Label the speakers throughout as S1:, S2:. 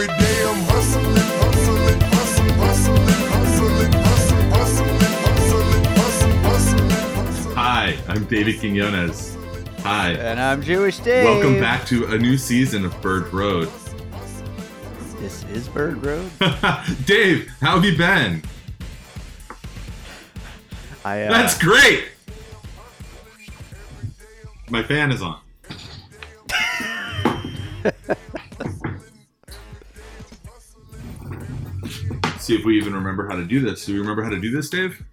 S1: every day I'm hustling, hustling, hustling, hustling, hustling, hustling, hustling, hustling, hustling, hustling, hustling.
S2: Hi, I'm David Quinones. Hi.
S3: And I'm Jewish Dave.
S2: Welcome back to a new season of Bird Road.
S3: This is Bird Road.
S2: Dave, how have you been?
S3: I, uh,
S2: That's great. My fan is on. See if we even remember how to do this. Do we remember how to do this, Dave?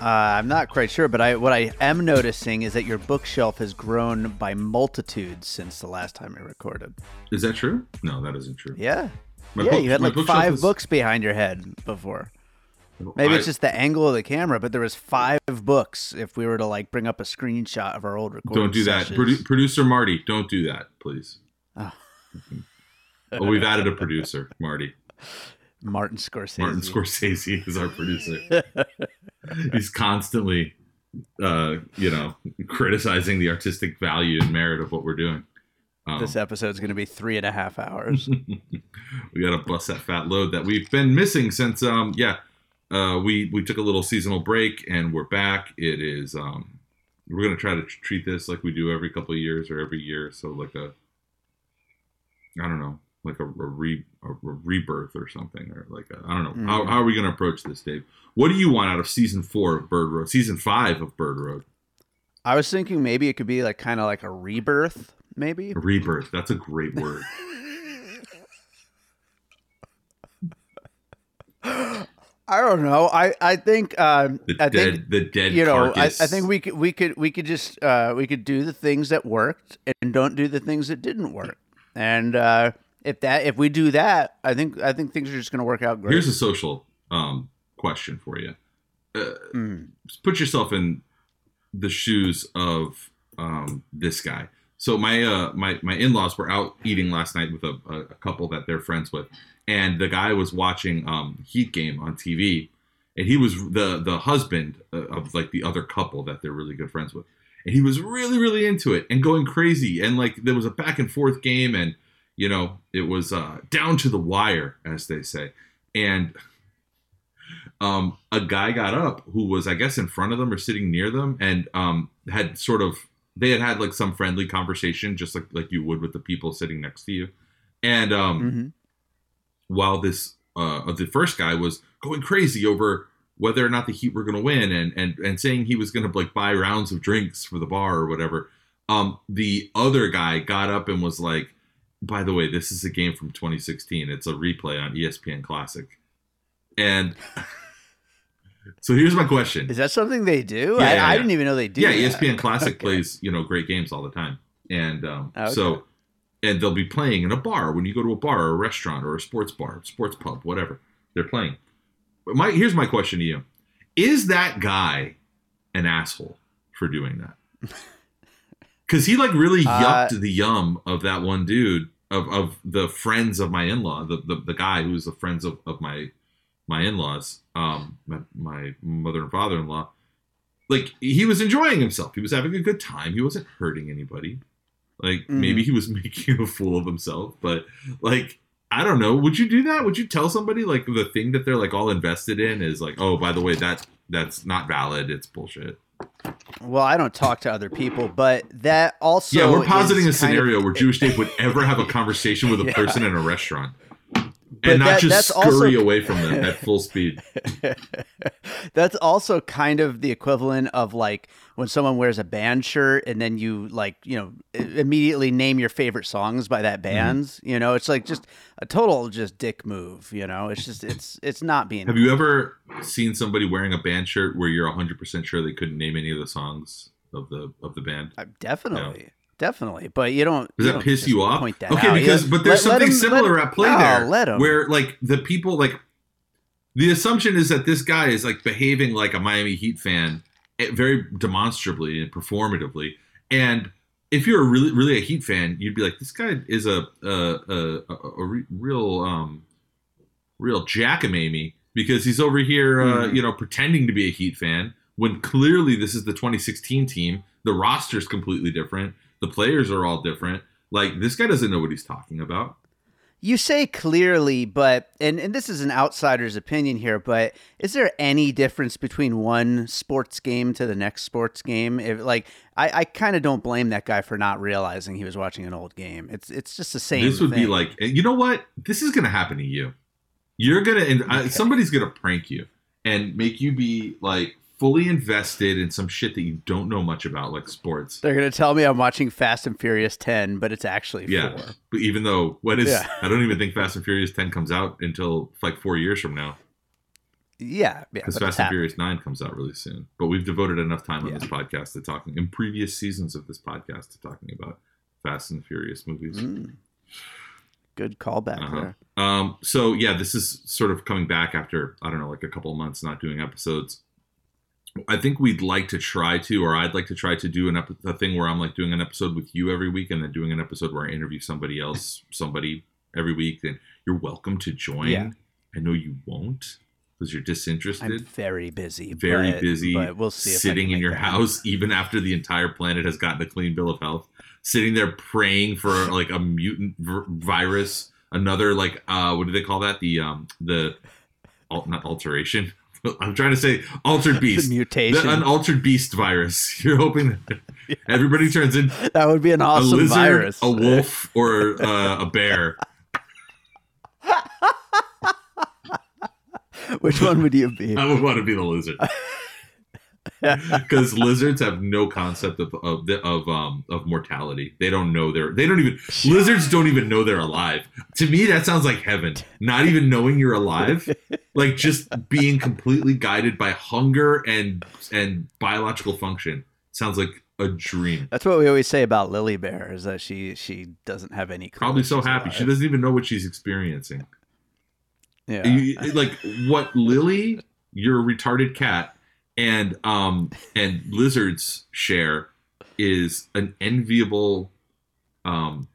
S3: uh, I'm not quite sure, but I what I am noticing is that your bookshelf has grown by multitudes since the last time we recorded.
S2: Is that true? No, that isn't true.
S3: Yeah.
S2: My
S3: yeah,
S2: book-
S3: you had like five
S2: is-
S3: books behind your head before. Maybe
S2: I-
S3: it's just the angle of the camera, but there was five books. If we were to like bring up a screenshot of our old recording,
S2: Don't do that. Produ- producer Marty, don't do that, please.
S3: Oh.
S2: well, we've added a producer, Marty.
S3: Martin Scorsese.
S2: Martin Scorsese is our producer. He's constantly, uh, you know, criticizing the artistic value and merit of what we're doing. Um,
S3: This episode's going to be three and a half hours.
S2: we got to bust that fat load that we've been missing since, um, yeah, uh, we we took a little seasonal break and we're back. It is, um, we're gonna try to treat this like we do every couple of years or every year. So like a, I don't know, like a, a re a, a rebirth or something, or like I I don't know. How,
S3: Mhm.
S2: how are we gonna approach this, Dave? What do you want out of season four of Bird Road? Season five of Bird Road?
S3: I was thinking maybe it could be like kind of like a rebirth, maybe.
S2: A rebirth. That's a great word.
S3: I don't know. I I think um,
S2: The
S3: I
S2: dead,
S3: think
S2: the dead.
S3: you know. I, I think we could we could we could just uh, we could do the things that worked and don't do the things that didn't work. And uh, if that if we do that, I think I think things are just going to work out great.
S2: Here's a social um, question for you. Uh,
S3: Mm.
S2: put yourself in the shoes of um, this guy. So my uh, my my in laws were out eating last night with a, a, couple that they're friends with, and the guy was watching um, Heat game on TV, and he was the the husband uh, of like the other couple that they're really good friends with, and he was really really into it and going crazy, and like there was a back and forth game, and you know it was uh, down to the wire as they say, and um, a guy got up who was, I guess, in front of them or sitting near them, and um, had sort of they had had like some friendly conversation, just like like you would with the people sitting next to you, and um,
S3: Mhm.
S2: while this uh, the first guy was going crazy over whether or not the Heat were going to win, and and and saying he was going to like buy rounds of drinks for the bar or whatever, um, the other guy got up and was like, "By the way, this is a game from 2016. It's a replay on ESPN Classic," and. So here's my question.
S3: Is that something they do?
S2: Yeah,
S3: I,
S2: yeah,
S3: I
S2: yeah.
S3: didn't even know they do.
S2: yeah,
S3: that.
S2: ESPN Classic
S3: Okay.
S2: plays you know great games all the time, and um,
S3: Okay.
S2: so and they'll be playing in a bar when you go to a bar or a restaurant or a sports bar, sports pub, whatever they're playing. My here's my question to you: Is that guy an asshole for doing that? Because he like really
S3: Uh,
S2: yucked the yum of that one dude of, of the friends of my in law, the, the the guy who's the friends of, of my my in laws, um, my, my mother and father in law. Like he was enjoying himself. He was having a good time. He wasn't hurting anybody. Like maybe he was making a fool of himself, but like I don't know. Would you do that? Would you tell somebody like the thing that they're like all invested in is like, oh, by the way, that that's not valid. It's bullshit.
S3: Well, I don't talk to other people, but that also
S2: yeah, we're positing a
S3: kind of-
S2: scenario where Jewish Dave would ever have a conversation with a
S3: Yeah.
S2: person in a restaurant and not
S3: that-
S2: just
S3: that's
S2: scurry
S3: also-
S2: away from them at full speed.
S3: That's also kind of the equivalent of like when someone wears a band shirt and then you like, you know, immediately name your favorite songs by
S2: Mm-hmm.
S3: that band's, you know, it's like just a total just dick move, you know. It's just it's it's not being
S2: Have you ever seen somebody wearing a band shirt where you're 100% sure they couldn't name any of the songs of the of the band?
S3: Uh, definitely. Definitely, but you don't.
S2: Does
S3: you
S2: that
S3: don't
S2: piss you off?
S3: Point that
S2: okay,
S3: out.
S2: Because but there's
S3: let-
S2: something
S3: let
S2: similar
S3: 'em-
S2: at play
S3: no,
S2: there,
S3: Let 'em.
S2: where like the people like the assumption is that this guy is like behaving like a Miami Heat fan, eh, very demonstrably and performatively, and if you're a really really a Heat fan, you'd be like, this guy is a a a, a, a re- real um real jackamamie because he's over here, uh,
S3: Mhm.
S2: you know, pretending to be a Heat fan when clearly this is the 2016 team. The roster's completely different. The players are all different. Like this guy doesn't know what he's talking about.
S3: You say clearly, but and, and this is an outsider's opinion here, but is there any difference between one sports game to the next sports game? If like I, I kind of don't blame that guy for not realizing he was watching an old game. It's it's just the same.
S2: this would be like, you know what? This is gonna happen to you. You're gonna, and uh, somebody's gonna prank you and make you be like fully invested in some shit that you don't know much about, like sports.
S3: they're gonna tell me I'm watching Fast and Furious 10, but it's actually
S2: Yeah,
S3: four.
S2: but even though what is,
S3: Yeah.
S2: I don't even think Fast and Furious 10 comes out until like four years from now.
S3: Yeah, yeah.
S2: because
S3: but
S2: Fast and. Furious Nine comes out really soon. But we've devoted enough time on
S3: Yeah.
S2: this podcast to talking in previous seasons of this podcast to talking about Fast and Furious movies.
S3: Mm. Good callback
S2: Uh-huh.
S3: there.
S2: Um, so yeah, this is sort of coming back after I don't know, like a couple of months not doing episodes. I think we'd like to try to, or I'd like to try to do an ep- a thing where I'm like doing an episode with you every week, and then doing an episode where I interview somebody else, somebody every week. And you're welcome to join.
S3: Yeah.
S2: I know you won't because you're disinterested.
S3: I'm very busy.
S2: very
S3: but-
S2: busy,
S3: but we'll see.
S2: sitting in your
S3: that happen.
S2: house even after the entire planet has gotten a clean bill of health, sitting there praying for like a mutant virus, another like uh, what do they call that? The um the al- not alteration. I'm trying to say altered
S3: The
S2: beast.
S3: mutation.
S2: The unaltered beast virus. You're hoping that everybody turns in
S3: that would be an
S2: a
S3: awesome
S2: lizard,
S3: virus.
S2: a wolf, or uh, a bear.
S3: Which one would you be?
S2: I would want to be the lizard. because lizards have no concept of of, of um of mortality. They don't know they're they don't even lizards don't even know they're alive. To me, that sounds like heaven. Not even knowing you're alive, like just being completely guided by hunger and and biological function sounds like a dream.
S3: That's what we always say about Lily Bear is that she she doesn't have any.
S2: Probably so happy
S3: alive.
S2: she doesn't even know what she's experiencing.
S3: Yeah.
S2: You- like what Lily, your retarded cat, and um and lizards share is an enviable um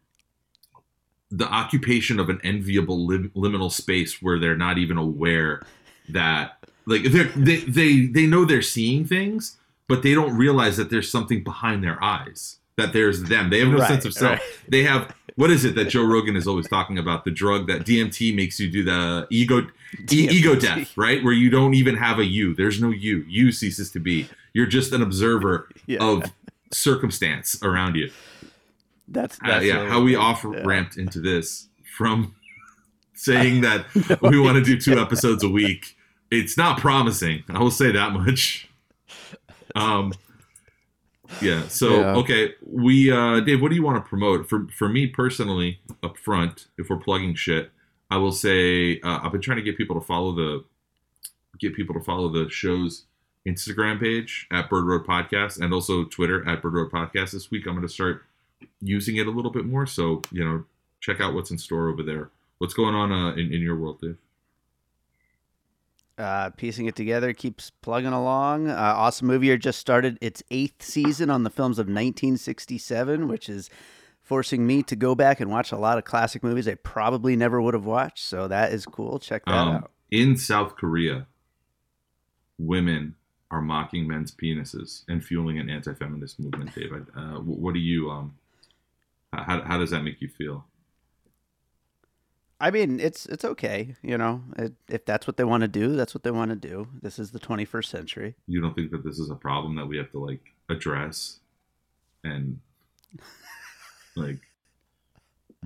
S2: the occupation of an enviable lim- liminal space where they're not even aware that like they're, they they they know they're seeing things but they don't realize that there's something behind their eyes that there's them they have no
S3: Right,
S2: sense of self
S3: right.
S2: they have what is it that Joe Rogan is always talking about the drug that DMT makes you do the ego e- ego death right where you don't even have a you there's no you you ceases to be you're just an observer
S3: Yeah.
S2: of circumstance around you
S3: That's,
S2: uh, yeah, how we off
S3: Yeah.
S2: ramped into this from saying that we want to do two episodes a week. It's not promising. I will say that much. Um, yeah. So
S3: Yeah.
S2: okay, we uh, Dave, what do you want to promote for for me personally up front? If we're plugging shit, I will say uh, I've been trying to get people to follow the get people to follow the show's Instagram page at Bird Road Podcast and also Twitter at Bird Road Podcast. This week I'm going to start using it a little bit more. So you know, check out what's in store over there. What's going on uh, in in your world, Dave?
S3: Uh, piecing it together keeps plugging along. Uh, awesome movie year just started its eighth season on the films of 1967, which is forcing me to go back and watch a lot of classic movies I probably never would have watched. So that is cool. Check that
S2: Um,
S3: out.
S2: in South Korea, women are mocking men's penises and fueling an anti-feminist movement. David, uh, what do you um? How, how does that make you feel?
S3: I mean, it's it's okay. You know, it, if that's what they want to do, that's what they want to do. This is the 21st century.
S2: You don't think that this is a problem that we have to like address and like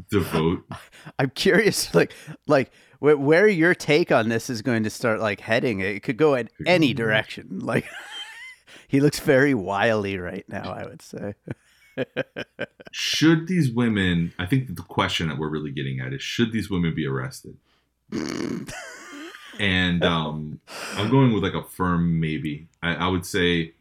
S2: devote?
S3: I'm curious, like, like wh- where your take on this is going to start like heading. It could go in any direction. Like, he looks very wily right now. I would say.
S2: Should these women? I think the question that we're really getting at is: Should these women be arrested? and um, I'm going with like a firm maybe. I, I would say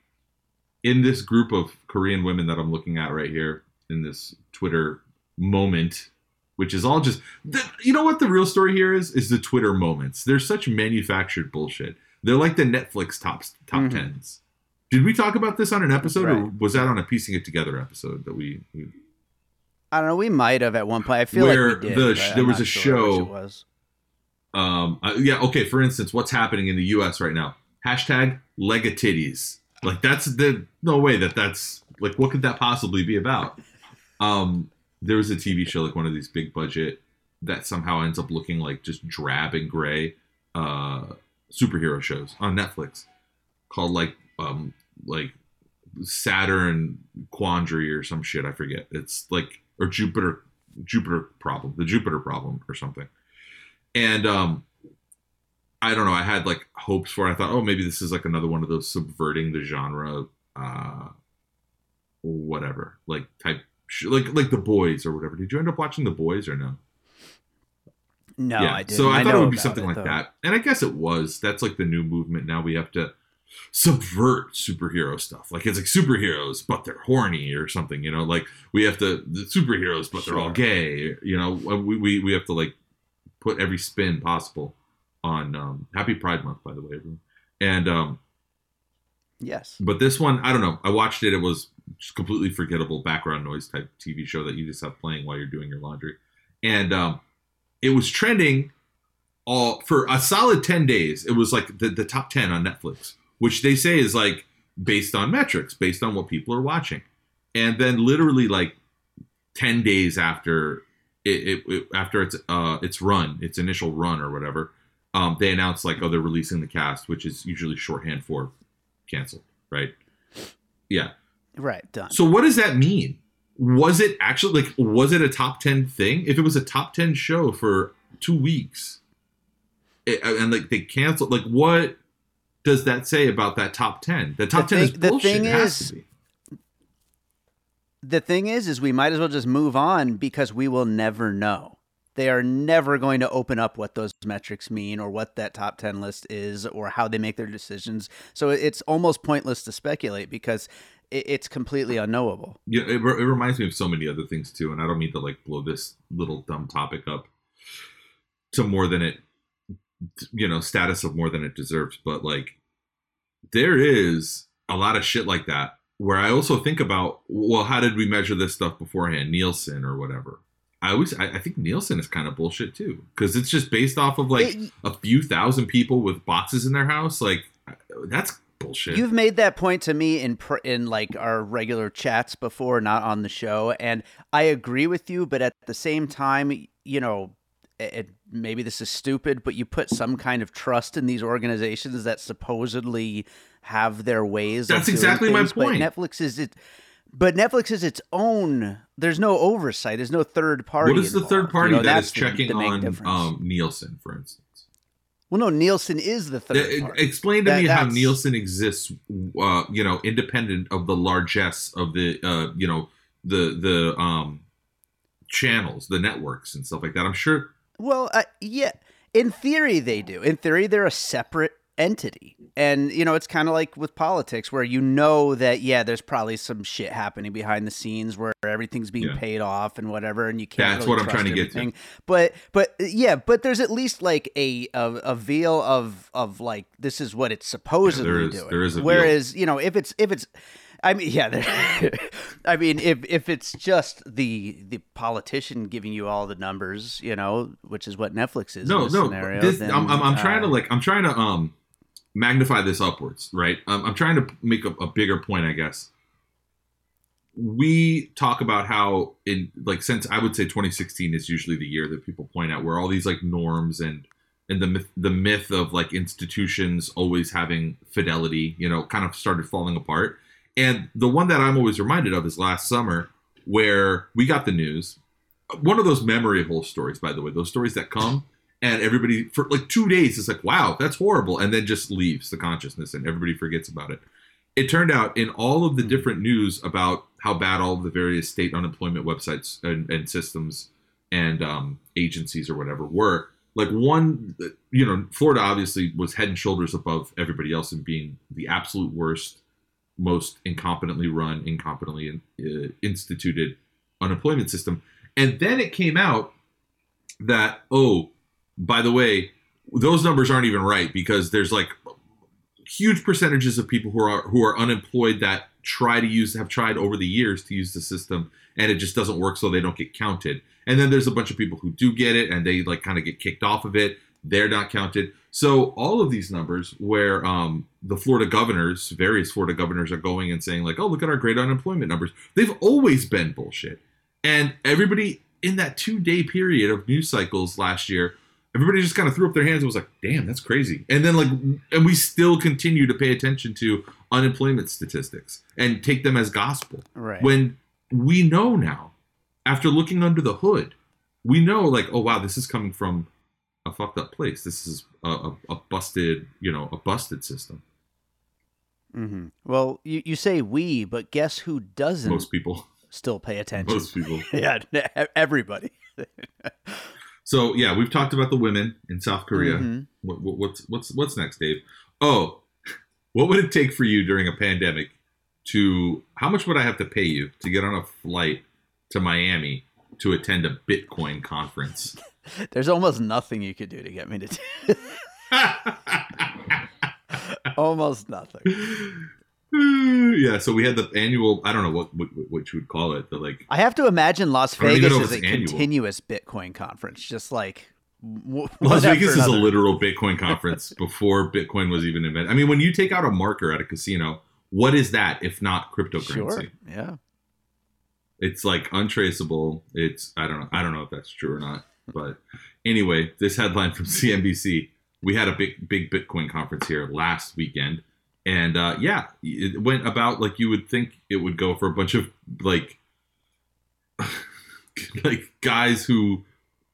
S2: in this group of Korean women that I'm looking at right here in this Twitter moment, which is all just the, you know what the real story here is is the Twitter moments. They're such manufactured bullshit. They're like the Netflix top top
S3: Mhm.
S2: tens. Did we talk about this on an episode, or was that on a piecing it together episode that we? we
S3: I don't know. We might have at one point. I feel
S2: Where
S3: like we did.
S2: the sh-
S3: I'm
S2: there was a
S3: sure
S2: show-
S3: It was.
S2: um uh, yeah okay for instance what's happening in the us right now hashtag legatitties like that's the no way that that's like what could that possibly be about um there was a tv show like one of these big budget that somehow ends up looking like just drab and gray uh, superhero shows on Netflix called like um like Saturn Quandary or some shit. I forget. It's like or Jupiter Jupiter problem, the Jupiter problem or something. And um I don't know. I had like hopes for. It. I thought, oh, maybe this is like another one of those subverting the genre, uh, whatever, like type, sh- like like the boys or whatever. Did you end up watching the boys or no?
S3: No, I didn't.
S2: So I, thought it would be something
S3: it,
S2: like
S3: though.
S2: that, and I guess it was. That's like the new movement now. We have to subvert superhero stuff. Like it's like superheroes, but they're horny or something. You know, like we have to the superheroes, but they're all gay. You know, we we we have to like put every spin possible on um, Happy Pride Month, by the way, everyone. And um,
S3: Yes.
S2: but this one, I don't know. I watched it. It was just completely forgettable background noise type TV show that you just have playing while you're doing your laundry, and um, it was trending all for a solid ten days. It was like the, the top ten on Netflix, which they say is like based on metrics, based on what people are watching, and then literally like ten days after it, it, it after its uh its run, its initial run or whatever, um, they announced like oh they're releasing the cast, which is usually shorthand for canceled, right? Yeah.
S3: Right. Done.
S2: So what does that mean? Was it actually like was it a top 10 thing? If it was a top 10 show for 2 weeks it, and like they canceled like what does that say about that top 10? The top
S3: The
S2: 10 is
S3: thing- the thing
S2: it has
S3: is-
S2: to be.
S3: the thing is, is we might as well just move on because we will never know. They are never going to open up what those metrics mean or what that top 10 list is or how they make their decisions. So it's almost pointless to speculate because it's completely unknowable.
S2: Yeah, it, re- it reminds me of so many other things too, and I don't mean to like blow this little dumb topic up to more than it, you know, status of more than it deserves. But like, there is a lot of shit like that where I also think about, well, how did we measure this stuff beforehand, Nielsen or whatever. I always, I, I think Nielsen is kind of bullshit too, because it's just based off of like
S3: It-
S2: a few thousand people with boxes in their house. Like, that's bullshit.
S3: You've made that point to me in pr- in like our regular chats before, not on the show, and I agree with you. But at the same time, you know, it, it- maybe this is stupid, but you put some kind of trust in these organizations that supposedly have their ways. of
S2: That's exactly my
S3: things, but
S2: point.
S3: Netflix is it. But Netflix is its own. There's no oversight. There's no third party.
S2: what is the third party
S3: You know,
S2: that is
S3: the-
S2: checking
S3: the main
S2: on um, Nielsen, for instance?
S3: well, no, Nielsen is the third
S2: Uh,
S3: party.
S2: Explain to
S3: That-
S2: me how Nielsen exists, uh, you know, independent of the largesse of the, uh, you know, the the um, channels, the networks, and stuff like that. I'm sure.
S3: Well, uh, yeah. In theory, they do. In theory, they're a separate entity. And, you know, it's kind of like with politics where you know that, yeah, there's probably some shit happening behind the scenes where everything's being
S2: Yeah.
S3: paid off and whatever, and you can't.
S2: That's
S3: really
S2: what I'm trying
S3: trust
S2: to get to.
S3: But, but, yeah, but there's at least like a, a, a veil of, of like, this is what it's supposedly
S2: is-
S3: doing.
S2: there is a veil.
S3: Whereas, you know, if it's, if it's, I mean, yeah. I mean, if if it's just the the politician giving you all the numbers, you know, which is what Netflix is.
S2: No, no.
S3: scenario,
S2: This,
S3: then,
S2: I'm, I'm, I'm trying to
S3: uh,
S2: like, I'm trying to um, magnify this upwards, right? Um, I'm trying to make a, a bigger point, I guess. We talk about how in like since I would say 2016 is usually the year that people point out where all these like norms and and the myth, the myth of like institutions always having fidelity, you know, kind of started falling apart. And the one that I'm always reminded of is last summer, where we got the news. One of those memory hole stories, by the way, those stories that come and everybody for like two days is like, wow, that's horrible, and then just leaves the consciousness and everybody forgets about it. It turned out in all of the different news about how bad all of the various state unemployment websites and, and systems and um, agencies or whatever were, like one, you know, Florida obviously was head and shoulders above everybody else in being the absolute worst, most incompetently run, incompetently uh, instituted unemployment system. And then it came out that, oh, by the way, those numbers aren't even right because there's like huge percentages of people who are who are unemployed that try to use have tried over the years to use the system and it just doesn't work so they don't get counted. And then there's a bunch of people who do get it and they like kind of get kicked off of it. They're not counted. So all of these numbers where um, the Florida governors, various Florida governors are going and saying like, "Oh, look at our great unemployment numbers." They've always been bullshit. And everybody
S4: in that two day period of news cycles last year, everybody just kind of threw up their hands and was like, "Damn, that's crazy." And then like, and we still continue to pay attention to unemployment statistics and take them as gospel
S3: Right.
S4: when we know now, after looking under the hood, we know like, oh wow, this is coming from a fucked up place. This is a, a, a busted, you know, a busted system.
S3: hmm Well, you, you say we, but guess who doesn't
S4: Most people,
S3: still pay attention?
S4: most people.
S3: yeah, everybody.
S4: So yeah, we've talked about the women in South Korea.
S3: Mhm.
S4: What, what, what's what's what's next, Dave? Oh, what would it take for you during a pandemic to? How much would I have to pay you to get on a flight to Miami to attend a Bitcoin conference?
S3: There's almost nothing you could do to get me to do. almost nothing.
S4: yeah, so we had the annual. I don't know what what, what you would call it. The like.
S3: I have to imagine Las
S4: I don't even
S3: Vegas is a
S4: annual.
S3: continuous Bitcoin conference, just like w-
S4: Las Vegas is a literal Bitcoin conference before Bitcoin was even invented. I mean, when you take out a marker at a casino, what is that if not cryptocurrency?
S3: Sure. Yeah.
S4: It's like untraceable. It's I don't know. I don't know if that's true or not. But anyway, this headline from CNBC: We had a big big Bitcoin conference here last weekend, and uh, yeah, it went about like you would think it would go for a bunch of like like guys who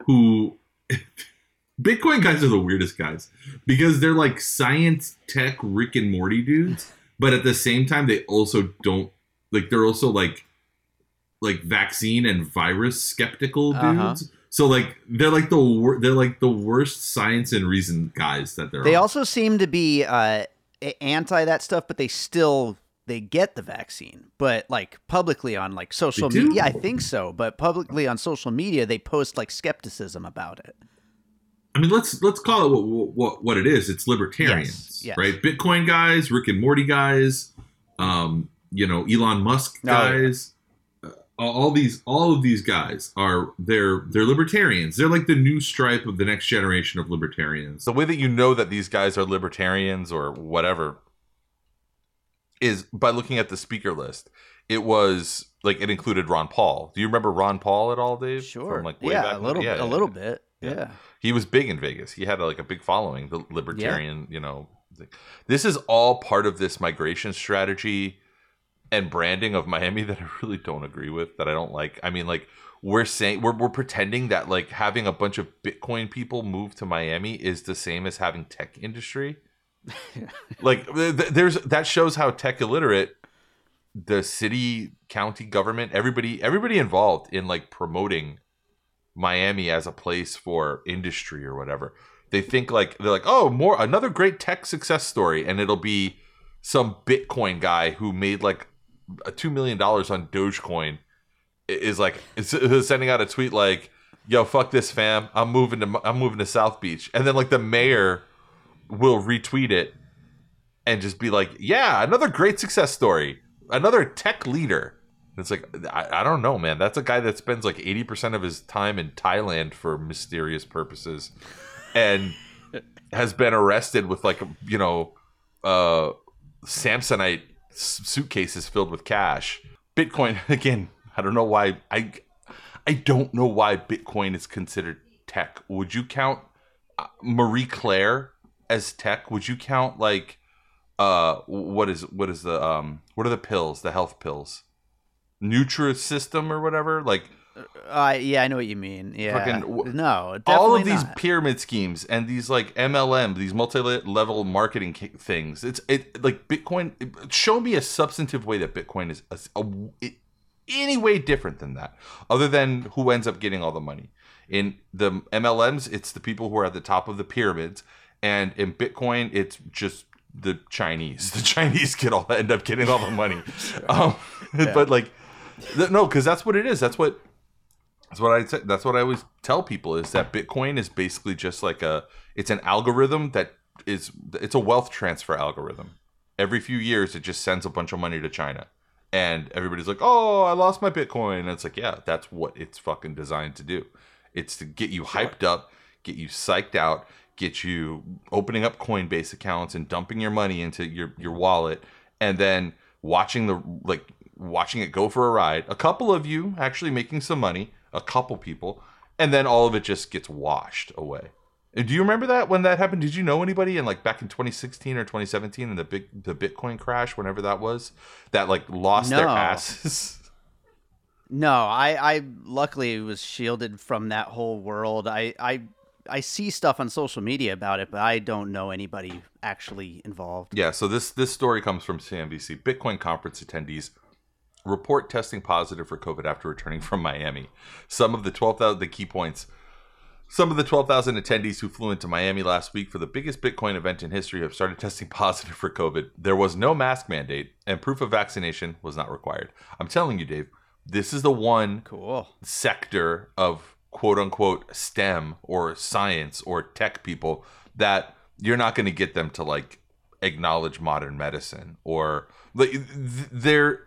S4: who Bitcoin guys are the weirdest guys because they're like science tech Rick and Morty dudes, but at the same time they also don't like they're also like like vaccine and virus skeptical dudes.
S3: Uh-huh.
S4: So like they're like the wor- they're like the worst science and reason guys that there
S3: They
S4: are.
S3: They also seem to be uh, anti that stuff, but they still they get the vaccine. But like publicly on like social media, yeah, I think so. But publicly on social media, they post like skepticism about it.
S4: I mean, let's let's call it what what, what it is. It's libertarians,
S3: Yes, yes.
S4: right? Bitcoin guys, Rick and Morty guys, um, you know, Elon Musk
S3: Oh, yeah.
S4: Guys. uh, all these, all of these guys are they're they're libertarians. They're like the new stripe of the next generation of libertarians.
S2: the way that you know that these guys are libertarians or whatever is by looking at the speaker list. It was like it included Ron Paul. Do you remember Ron Paul at all, Dave?
S3: Sure.
S2: From, like way
S3: yeah,
S2: back
S3: a little
S2: Yeah,
S3: bit. A
S2: yeah,
S3: little bit.
S2: Yeah.
S3: Yeah.
S2: He was big in Vegas. He had like a big following, the libertarian, you know. thing. This is all part of this migration strategy and branding of Miami that I really don't agree with, that I don't like. I mean, like we're saying we're we're pretending that like having a bunch of Bitcoin people move to Miami is the same as having tech industry. like th- th- there's that shows how tech illiterate the city, county government, everybody everybody involved in like promoting Miami as a place for industry or whatever. They think like they're like, oh, more another great tech success story, and it'll be some Bitcoin guy who made like two million dollars on Dogecoin is like is sending out a tweet like, "Yo, fuck this, fam. I'm moving to I'm moving to South Beach," and then like the mayor will retweet it and just be like, "Yeah, another great success story, another tech leader." It's like I, I don't know, man. That's a guy that spends like eighty percent of his time in Thailand for mysterious purposes, and has been arrested with like you know, uh, Samsonite suitcases filled with cash. Bitcoin again. I don't know why I I don't know why Bitcoin is considered tech. Would you count uh, Marie Claire as tech? Would you count like uh what is what is the um what are the pills the health pills Nutrisystem or whatever like
S3: Uh, yeah, I know what you mean. Yeah.
S2: Fucking
S3: no,
S2: all of
S3: definitely
S2: these
S3: not.
S2: pyramid schemes and these like MLM, these multi-level marketing things. It's it like Bitcoin. Show me a substantive way that Bitcoin is a, a- it- any way different than that, other than who ends up getting all the money. In the MLMs, it's the people who are at the top of the pyramids, and in Bitcoin, it's just the Chinese. The Chinese get all end up getting all the money. um, But like, th- no, because that's what it is. That's what that's what I say. That's what I always tell people is that Bitcoin is basically just like a. It's an algorithm that is. It's a wealth transfer algorithm. Every few years, it just sends a bunch of money to China, and everybody's like, "Oh, I lost my Bitcoin." And it's like, yeah, that's what it's fucking designed to do. It's to get you hyped up, get you psyched out, get you opening up Coinbase accounts and dumping your money into your your wallet, and then watching the like watching it go for a ride. A couple of you actually making some money. A couple people, and then all of it just gets washed away. And do you remember that when that happened? Did you know anybody in like back in 2016 or 2017 in the big the Bitcoin crash, whenever that was, that like lost their
S3: No.
S2: asses?
S3: No, I, I luckily was shielded from that whole world. I, I, I see stuff on social media about it, but I don't know anybody actually involved.
S2: Yeah, so this this story comes from CNBC. Bitcoin conference attendees report testing positive for COVID after returning from Miami. Some of the 12,000 the key points. Some of the 12,000 attendees who flew into Miami last week for the biggest Bitcoin event in history have started testing positive for COVID. There was no mask mandate and proof of vaccination was not required. I'm telling you, Dave, this is the one
S3: Cool.
S2: sector of quote unquote STEM or science or tech people that you're not going to get them to like acknowledge modern medicine or like they're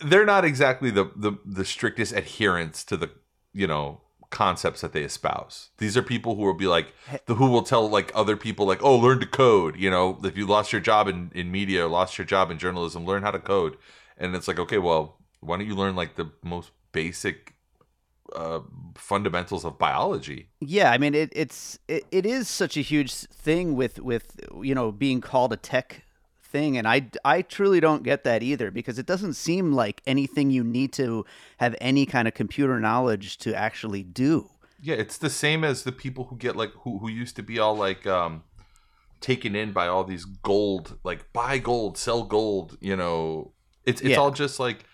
S2: they're not exactly the, the the strictest adherents to the you know concepts that they espouse. These are people who will be like the who will tell like other people like oh learn to code you know? If you lost your job in in media or lost your job in journalism learn how to code. And it's like okay well why don't you learn like the most basic uh, fundamentals of biology?
S3: Yeah, I mean it, it's it, it is such a huge thing with with you know being called a tech thing and I I truly don't get that either because it doesn't seem like anything you need to have any kind of computer knowledge to actually do.
S2: Yeah, it's the same as the people who get like who who used to be all like um taken in by all these gold like buy gold, sell gold, you know. It's it's
S3: Yeah.
S2: all just like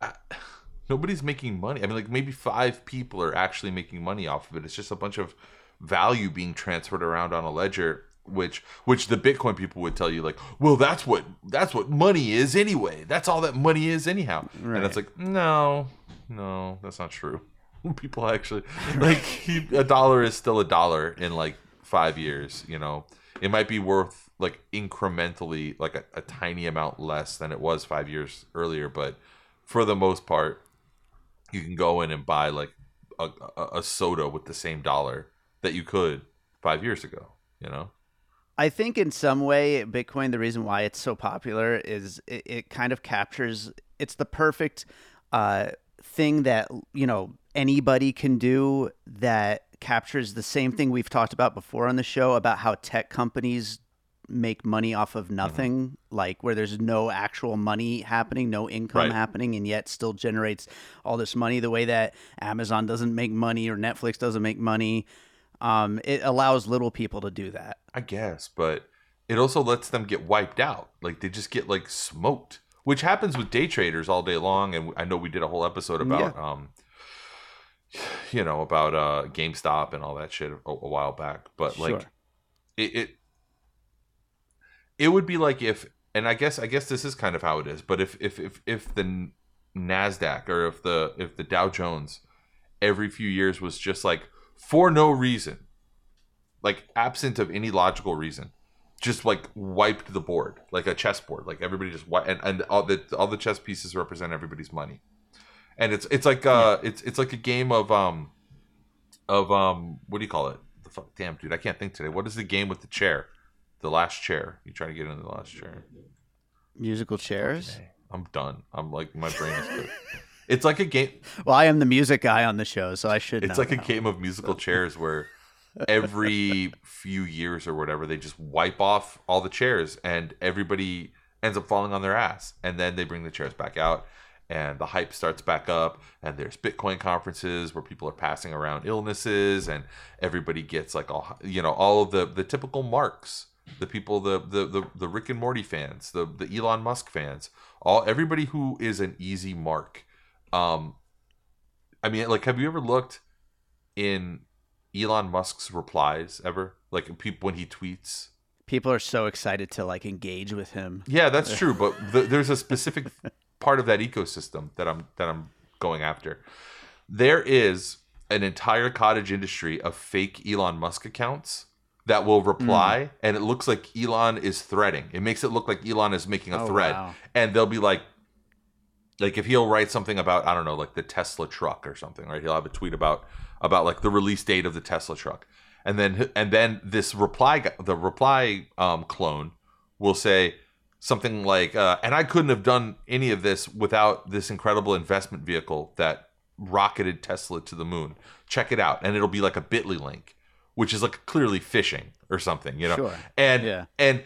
S2: uh, nobody's making money. I mean like maybe 5 people are actually making money off of it. It's just a bunch of value being transferred around on a ledger which which the bitcoin people would tell you like well that's what that's what money is anyway. That's all that money is anyhow. And it's like no no that's not true. People actually like he, a dollar is still a dollar in like five years you know? It might be worth like incrementally like a, a tiny amount less than it was five years earlier but for the most part you can go in and buy like a, a, a soda with the same dollar that you could five years ago you know
S3: I think in some way, Bitcoin, the reason why it's so popular is it, it kind of captures, it's the perfect uh, thing that, you know, anybody can do that captures the same thing we've talked about before on the show about how tech companies make money off of nothing, like where there's no actual money happening, no income
S2: Right.
S3: happening, and yet still generates all this money the way that Amazon doesn't make money or Netflix doesn't make money. Um, it allows little people to do that.
S2: I guess, but it also lets them get wiped out. Like they just get like smoked, which happens with day traders all day long. And I know we did a whole episode about, um, you know, about uh, GameStop and all that shit a, a while back. But like,
S3: Sure.
S2: it, it it would be like if, and I guess I guess this is kind of how it is. But if if if if the Nasdaq or if the if the Dow Jones every few years was just like for no reason like absent of any logical reason just like wiped the board like a chessboard like everybody just wi- and, and all the all the chess pieces represent everybody's money. And it's it's like uh it's it's like a game of um of um what do you call it? The fuck damn dude i can't think today. What is the game with the chair? The last chair. You try to get into the last chair.
S3: Musical chairs.
S2: i'm done. I'm like my brain is good it's like a game
S3: Well, I am the music guy on the show, so I should.
S2: It's
S3: know
S2: like a game of musical chairs where every few years or whatever they just wipe off all the chairs and everybody ends up falling on their ass and then they bring the chairs back out and the hype starts back up and there's bitcoin conferences where people are passing around illnesses and everybody gets like all you know all of the the typical marks the people the the the, the rick and morty fans the the elon musk fans all everybody who is an easy mark um i mean like have you ever looked in Elon Musk's replies ever? Like people when he tweets.
S3: People are so excited to like engage with him.
S2: Yeah, that's true, but th- there's a specific part of that ecosystem that I'm that I'm going after. There is an entire cottage industry of fake Elon Musk accounts that will reply and it looks like Elon is threading. It makes it look like Elon is making a
S3: Oh,
S2: thread.
S3: wow.
S2: And they'll be like like if he'll write something about I don't know, like the Tesla truck or something, right? He'll have a tweet about about like the release date of the Tesla truck, and then and then this reply the reply um, clone will say, something like, uh, and I couldn't have done any of this without this incredible investment vehicle that rocketed Tesla to the moon. Check it out, and it'll be like a Bitly link, which is like clearly phishing or something, you know.
S3: Sure.
S2: And
S3: Yeah.
S2: and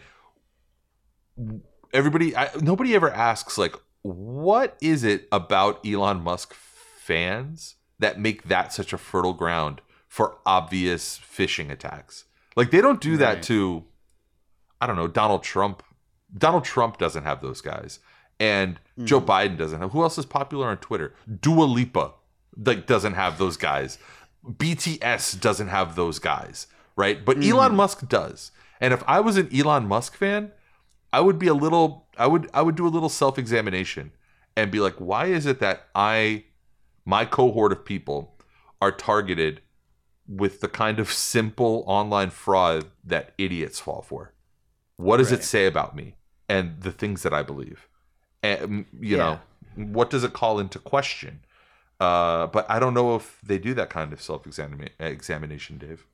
S2: everybody, I, nobody ever asks like, what is it about Elon Musk fans that make that such a fertile ground for obvious phishing attacks? Like they don't do that to, I don't know, Donald Trump. Donald Trump doesn't have those guys, and Joe mm. Biden doesn't have. Who else is popular on Twitter? Dua Lipa like doesn't have those guys. BTS doesn't have those guys, right? But mm-hmm. Elon Musk does. And if I was an Elon Musk fan, I would be a little I would I would do a little self-examination and be like, why is it that I my cohort of people are targeted with the kind of simple online fraud that idiots fall for? What does
S3: Right.
S2: it say about me and the things that I believe? And you know, what does it call into question? Uh, but I don't know if they do that kind of self examination, Dave.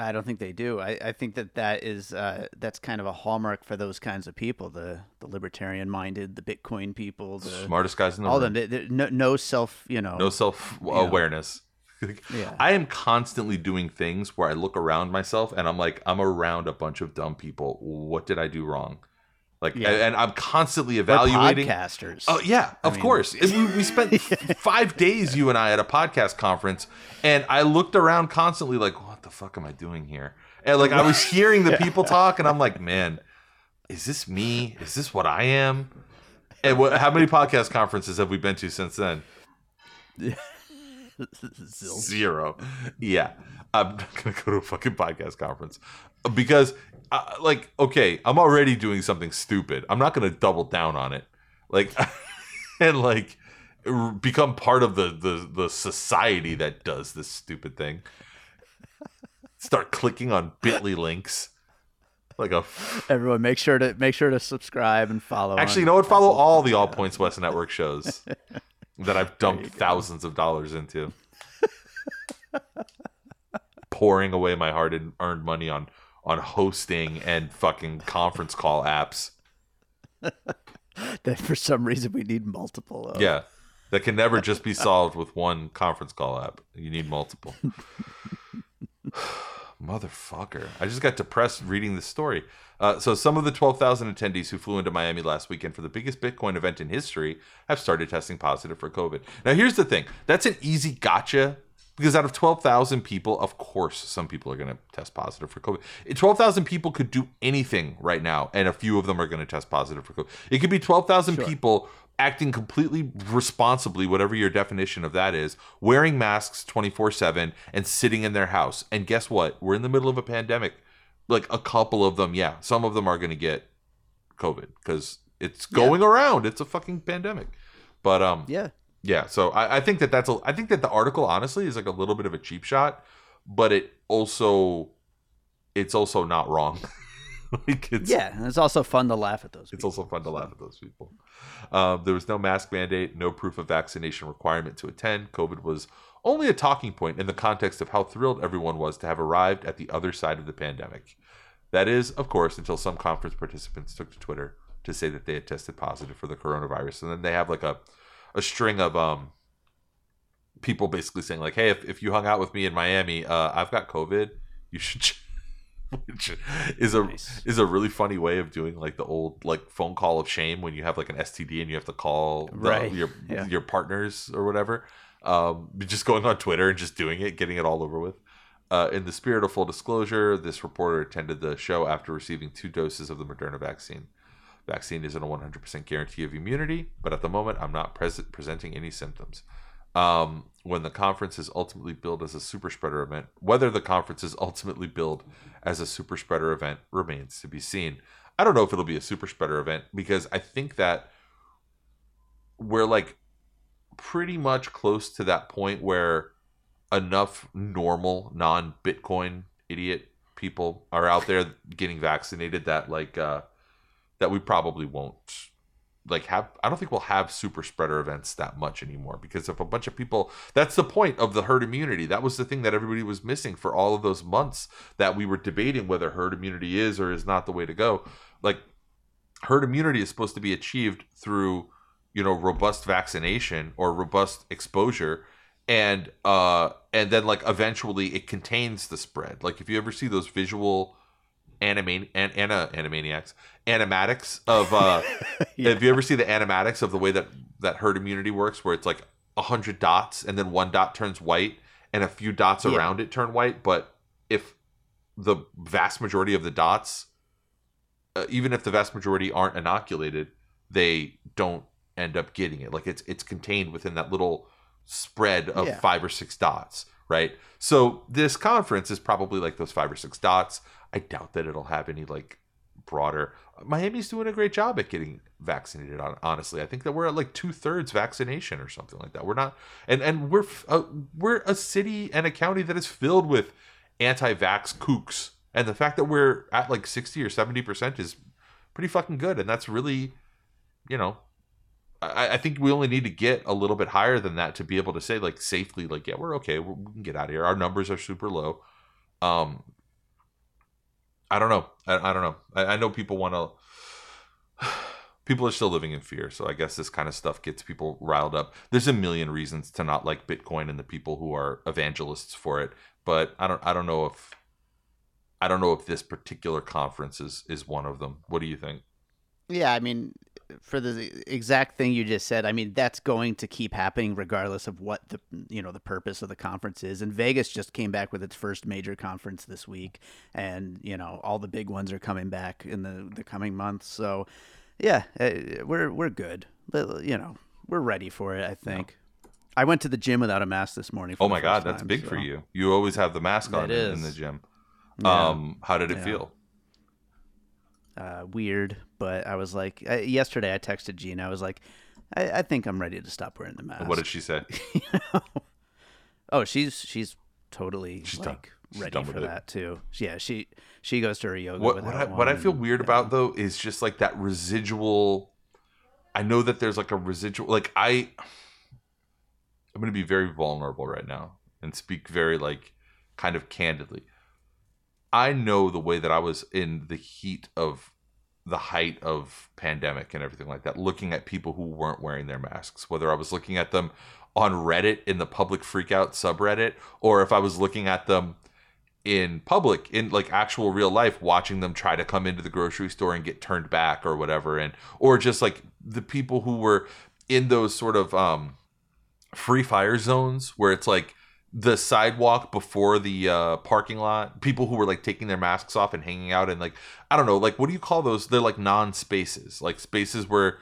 S3: I don't think they do. I, I think that that is uh, that's kind of a hallmark for those kinds of people the the libertarian minded, the Bitcoin people, the
S2: Smartest guys in the world.
S3: all
S2: room.
S3: them. They, they- no, no self, you know.
S2: no self awareness.
S3: Yeah.
S2: I am constantly doing things where I look around myself and I'm like, I'm around a bunch of dumb people. What did I do wrong? Like,
S3: Yeah.
S2: and, I'm constantly
S3: We're
S2: evaluating.
S3: podcasters.
S2: Oh yeah, of
S3: mean-
S2: course. We, we spent five days, you and I, at a podcast conference, and I looked around constantly, like, what the fuck am I doing here? And like, I was hearing the people talk, and I'm like, man, is this me? Is this what I am? And what, how many podcast conferences have we been to since then? Zero. Yeah. I'm not going to go to a fucking podcast conference because, uh, like, okay, I'm already doing something stupid. I'm not going to double down on it. Like, and like, become part of the, the, the society that does this stupid thing. Start clicking on bit.ly links. Like a.
S3: Everyone, make sure to make sure to subscribe and follow.
S2: Actually, you know what? Follow all the All Points West Network shows that I've dumped thousands of dollars into. Pouring away my hard earned money on on hosting and fucking conference call apps.
S3: that for some reason we need multiple. Of.
S2: Yeah. That can never just be solved with one conference call app. You need multiple. Motherfucker. I just got depressed reading this story. Uh, so, some of the 12,000 attendees who flew into Miami last weekend for the biggest Bitcoin event in history have started testing positive for COVID. Now, here's the thing that's an easy gotcha because out of 12,000 people, of course, some people are going to test positive for COVID. 12,000 people could do anything right now, and a few of them are going to test positive for COVID. It could be 12,000 people acting completely responsibly, whatever your definition of that is, wearing masks 24 7 and sitting in their house. And guess what? We're in the middle of a pandemic. Like a couple of them, yeah, some of them are going to get COVID because it's going around. It's a fucking pandemic. But um,
S3: Yeah.
S2: Yeah, so I, I think that that's a. I think that the article honestly is like a little bit of a cheap shot, but it also, it's also not wrong. like it's,
S3: Yeah, and it's also fun to laugh at those.
S2: it's
S3: People.
S2: also fun to laugh at those people. Um, there was no mask mandate, no proof of vaccination requirement to attend. COVID was only a talking point in the context of how thrilled everyone was to have arrived at the other side of the pandemic. That is, of course, until some conference participants took to Twitter to say that they had tested positive for the coronavirus, and then they have like a a string of um people basically saying like, "Hey, if, if you hung out with me in Miami, uh, I've got COVID. You should." ch-" Which is a
S3: Nice.
S2: is a really funny way of doing like the old like phone call of shame when you have like an STD and you have to call the-
S3: Right.
S2: your
S3: Yeah.
S2: your partners or whatever. Um, just going on Twitter and just doing it, getting it all over with. Uh, in the spirit of full disclosure, this reporter attended the show after receiving two doses of the Moderna vaccine. Vaccine isn't a 100% guarantee of immunity, but at the moment, I'm not pres- presenting any symptoms. Um, when the conference is ultimately billed as a super spreader event, whether the conference is ultimately billed as a super spreader event remains to be seen. I don't know if it'll be a super spreader event because I think that we're like pretty much close to that point where enough normal non Bitcoin idiot people are out there getting vaccinated that like uh that we probably won't like have I don't think we'll have super spreader events that much anymore because if a bunch of people that's the point of the herd immunity. That was the thing that everybody was missing for all of those months that we were debating whether herd immunity is or is not the way to go. Like herd immunity is supposed to be achieved through you know robust vaccination or robust exposure and uh and then like eventually it contains the spread like if you ever see those visual anime and ana, animaniacs animatics of uh
S3: Yeah.
S2: if you ever see the animatics of the way that that herd immunity works where it's like a hundred dots and then one dot turns white and a few dots
S3: Yeah.
S2: around it turn white but if the vast majority of the dots uh, even if the vast majority aren't inoculated they don't end up getting it like it's it's contained within that little spread of
S3: Yeah.
S2: five or six dots right so this conference is probably like those five or six dots i doubt that it'll have any like broader miami's doing a great job at getting vaccinated hon- honestly. I think that we're at like two-thirds vaccination or something like that. We're not and and we're f- uh, we're a city and a county that is filled with anti-vax kooks. And the fact that we're at like 60 or 70 percent is pretty fucking good. And that's really you know I, I think we only need to get a little bit higher than that to be able to say like safely like yeah we're okay. We can get out of here. Our numbers are super low. Um i don't know. I, I don't know. I, I know people want to people are still living in fear so i guess this kind of stuff gets people riled up. There's a million reasons to not like bitcoin and the people who are evangelists for it but i don't i don't know if i don't know if this particular conference is is one of them. What do you think?
S3: Yeah, I mean, for the exact thing you just said, I mean that's going to keep happening regardless of what the you know the purpose of the conference is. And Vegas just came back with its first major conference this week, and you know all the big ones are coming back in the the coming months. So, yeah, eh, we're we're good. But, You know, we're ready for it. I think. I went to the gym without a mask this morning.
S2: Oh my god, that's
S3: time,
S2: big for you. You always have the mask on in, in the gym.
S3: Yeah.
S2: Um, how did it
S3: Yeah.
S2: feel?
S3: Uh, weird, but I was like, I, yesterday I texted Gina. I was like, I, I think I'm ready to stop wearing the mask.
S2: What did she say?
S3: oh, she's she's totally
S2: She's done.
S3: like
S2: She's
S3: ready
S2: done
S3: for
S2: with it.
S3: that too. Yeah, she she goes to her yoga.
S2: What what I, what I feel
S3: and-
S2: weird about though is just like that residual. I know that there's like a residual. Like I, I'm going to be very vulnerable right now and speak very like kind of candidly. I know the way that I was in the heat of the height of pandemic and everything like that, looking at people who weren't wearing their masks, whether I was looking at them on Reddit in the public freakout subreddit, or if I was looking at them in public, in like actual real life, watching them try to come into the grocery store and get turned back or whatever, and or just like the people who were in those sort of um free fire zones where it's like the sidewalk before the uh, parking lot people who were like taking their masks off and hanging out and like i don't know like what do you call those? They're like non-spaces like spaces where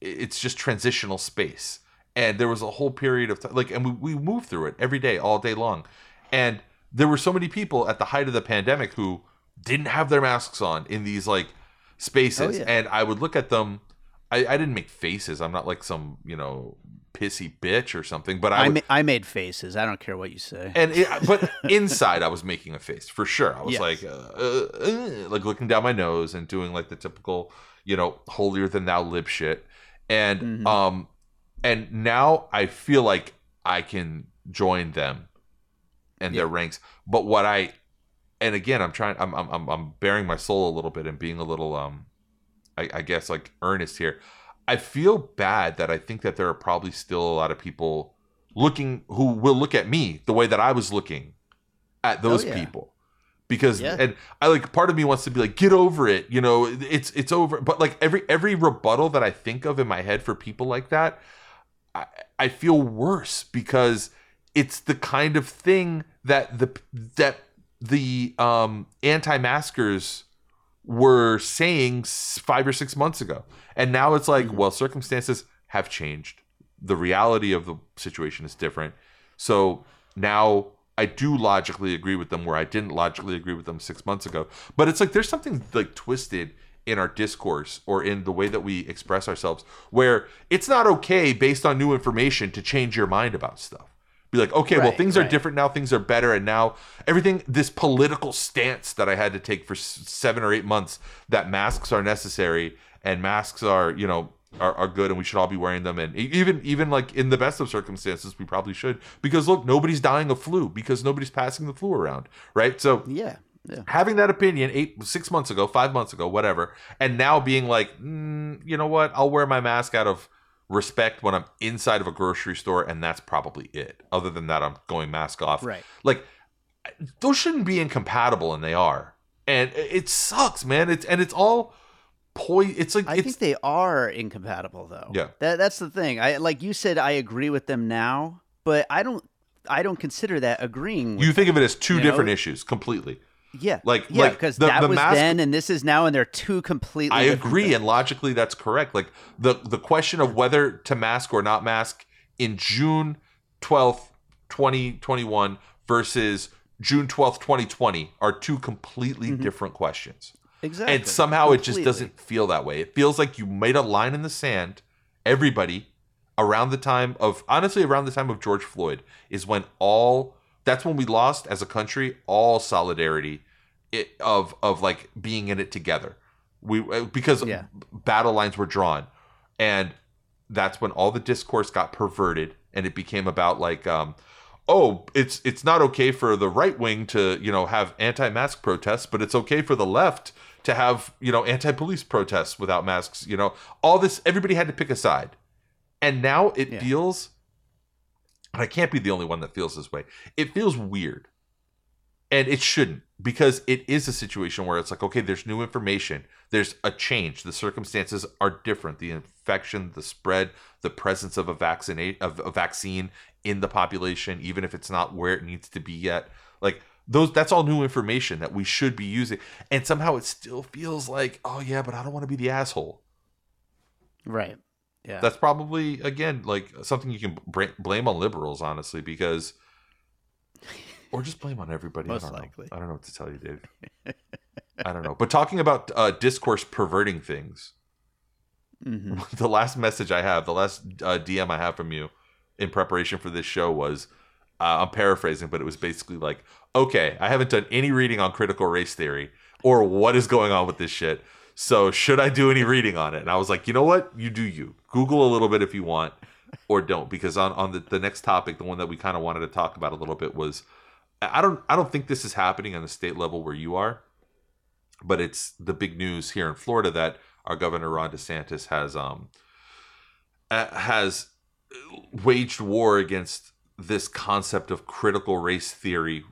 S2: it's just transitional space. And there was a whole period of time like and we, we moved through it every day all day long. And there were so many people at the height of the pandemic who didn't have their masks on in these like spaces.
S3: Oh, yeah.
S2: and i would look at them I, I didn't make faces. I'm not like some you know pissy bitch or something but i,
S3: I
S2: would,
S3: ma- I made faces. I don't care what you say.
S2: and it, but inside I was making a face for sure. I was
S3: Yes.
S2: like, uh, uh, uh, like looking down my nose and doing like the typical, you know, holier than thou lip shit. And
S3: Mhm.
S2: um, and now I feel like I can join them and their ranks. But what I, and again, I'm trying, I'm I'm I'm, I'm baring my soul a little bit and being a little um, I, I guess like earnest here. I feel bad that I think that there are probably still a lot of people looking who will look at me the way that I was looking at those
S3: Oh, yeah.
S2: people. Because
S3: Yeah.
S2: and I like part of me wants to be like get over it, you know, it's it's over. But like every every rebuttal that I think of in my head for people like that, I, I feel worse because it's the kind of thing that the that the um anti-maskers were saying five or six months ago. And now it's like, hmm. well, circumstances have changed. The reality of the situation is different. So now I do logically agree with them where I didn't logically agree with them six months ago. But it's like there's something like twisted in our discourse or in the way that we express ourselves where it's not okay based on new information to change your mind about stuff. Be like, okay, well,
S3: Right,
S2: things are different now. Things are better, and now everything. This political stance that I had to take for seven or eight months that masks are necessary and masks are, you know, are, are good, and we should all be wearing them. And even even like in the best of circumstances, we probably should because look, nobody's dying of flu because nobody's passing the flu around, right? So
S3: yeah, Yeah.
S2: having that opinion eight six months ago five months ago whatever and now being like mm, you know what i'll wear my mask out of respect when i'm inside of a grocery store and that's probably it other than that i'm going mask off
S3: Right.
S2: like those shouldn't be incompatible and they are and it sucks man it's and it's all poi it's like
S3: I
S2: it's
S3: think they are incompatible though.
S2: Yeah.
S3: That that's the thing. I like you said I agree with them now, but I don't I don't consider that agreeing with
S2: you think of it as two different
S3: know?
S2: issues completely
S3: Yeah.
S2: like
S3: yeah,
S2: like
S3: because
S2: the-
S3: that
S2: the
S3: was
S2: mask-
S3: then and this is now and they're two completely
S2: I agree,
S3: things.
S2: and logically that's correct. Like the the question of whether to mask or not mask in June twelfth, twenty twenty one versus June twelfth, twenty twenty are two completely mm-hmm. different questions.
S3: Exactly.
S2: And somehow it just doesn't feel that way. It feels like you made a line in the sand. Everybody around the time of honestly around the time of George Floyd is when all that's when we lost as a country all solidarity it, of of like being in it together. We uh, because
S3: Yeah.
S2: battle lines were drawn and that's when all the discourse got perverted and it became about like um oh it's it's not okay for the right wing to you know have anti-mask protests but it's okay for the left to have you know anti-police protests without masks you know all this everybody had to pick a side and now it
S3: Yeah.
S2: feels and i can't be the only one that feels this way it feels weird and it shouldn't because it is a situation where it's like okay there's new information there's a change the circumstances are different the infection the spread the presence of a vaccinate of a vaccine in the population even if it's not where it needs to be yet like those that's all new information that we should be using and somehow it still feels like oh yeah but i don't want to be the asshole
S3: Right. Yeah.
S2: that's probably again like something you can blame on liberals honestly because or just blame on everybody.
S3: Most
S2: I don't
S3: likely.
S2: know. i don't know what to tell you dave. I don't know. But talking about uh, discourse perverting things
S3: Mhm.
S2: the last message i have the last uh, dm i have from you in preparation for this show was uh, i'm paraphrasing but it was basically like okay i haven't done any reading on critical race theory or what is going on with this shit. So should i do any reading on it? And i was like you know what? You do you. Google a little bit if you want or don't. Because on, on the, the next topic the one that we kind of wanted to talk about a little bit was i don't i don't think this is happening on the state level where you are but it's the big news here in florida that our governor ron desantis has um uh, has waged war against this concept of critical race theory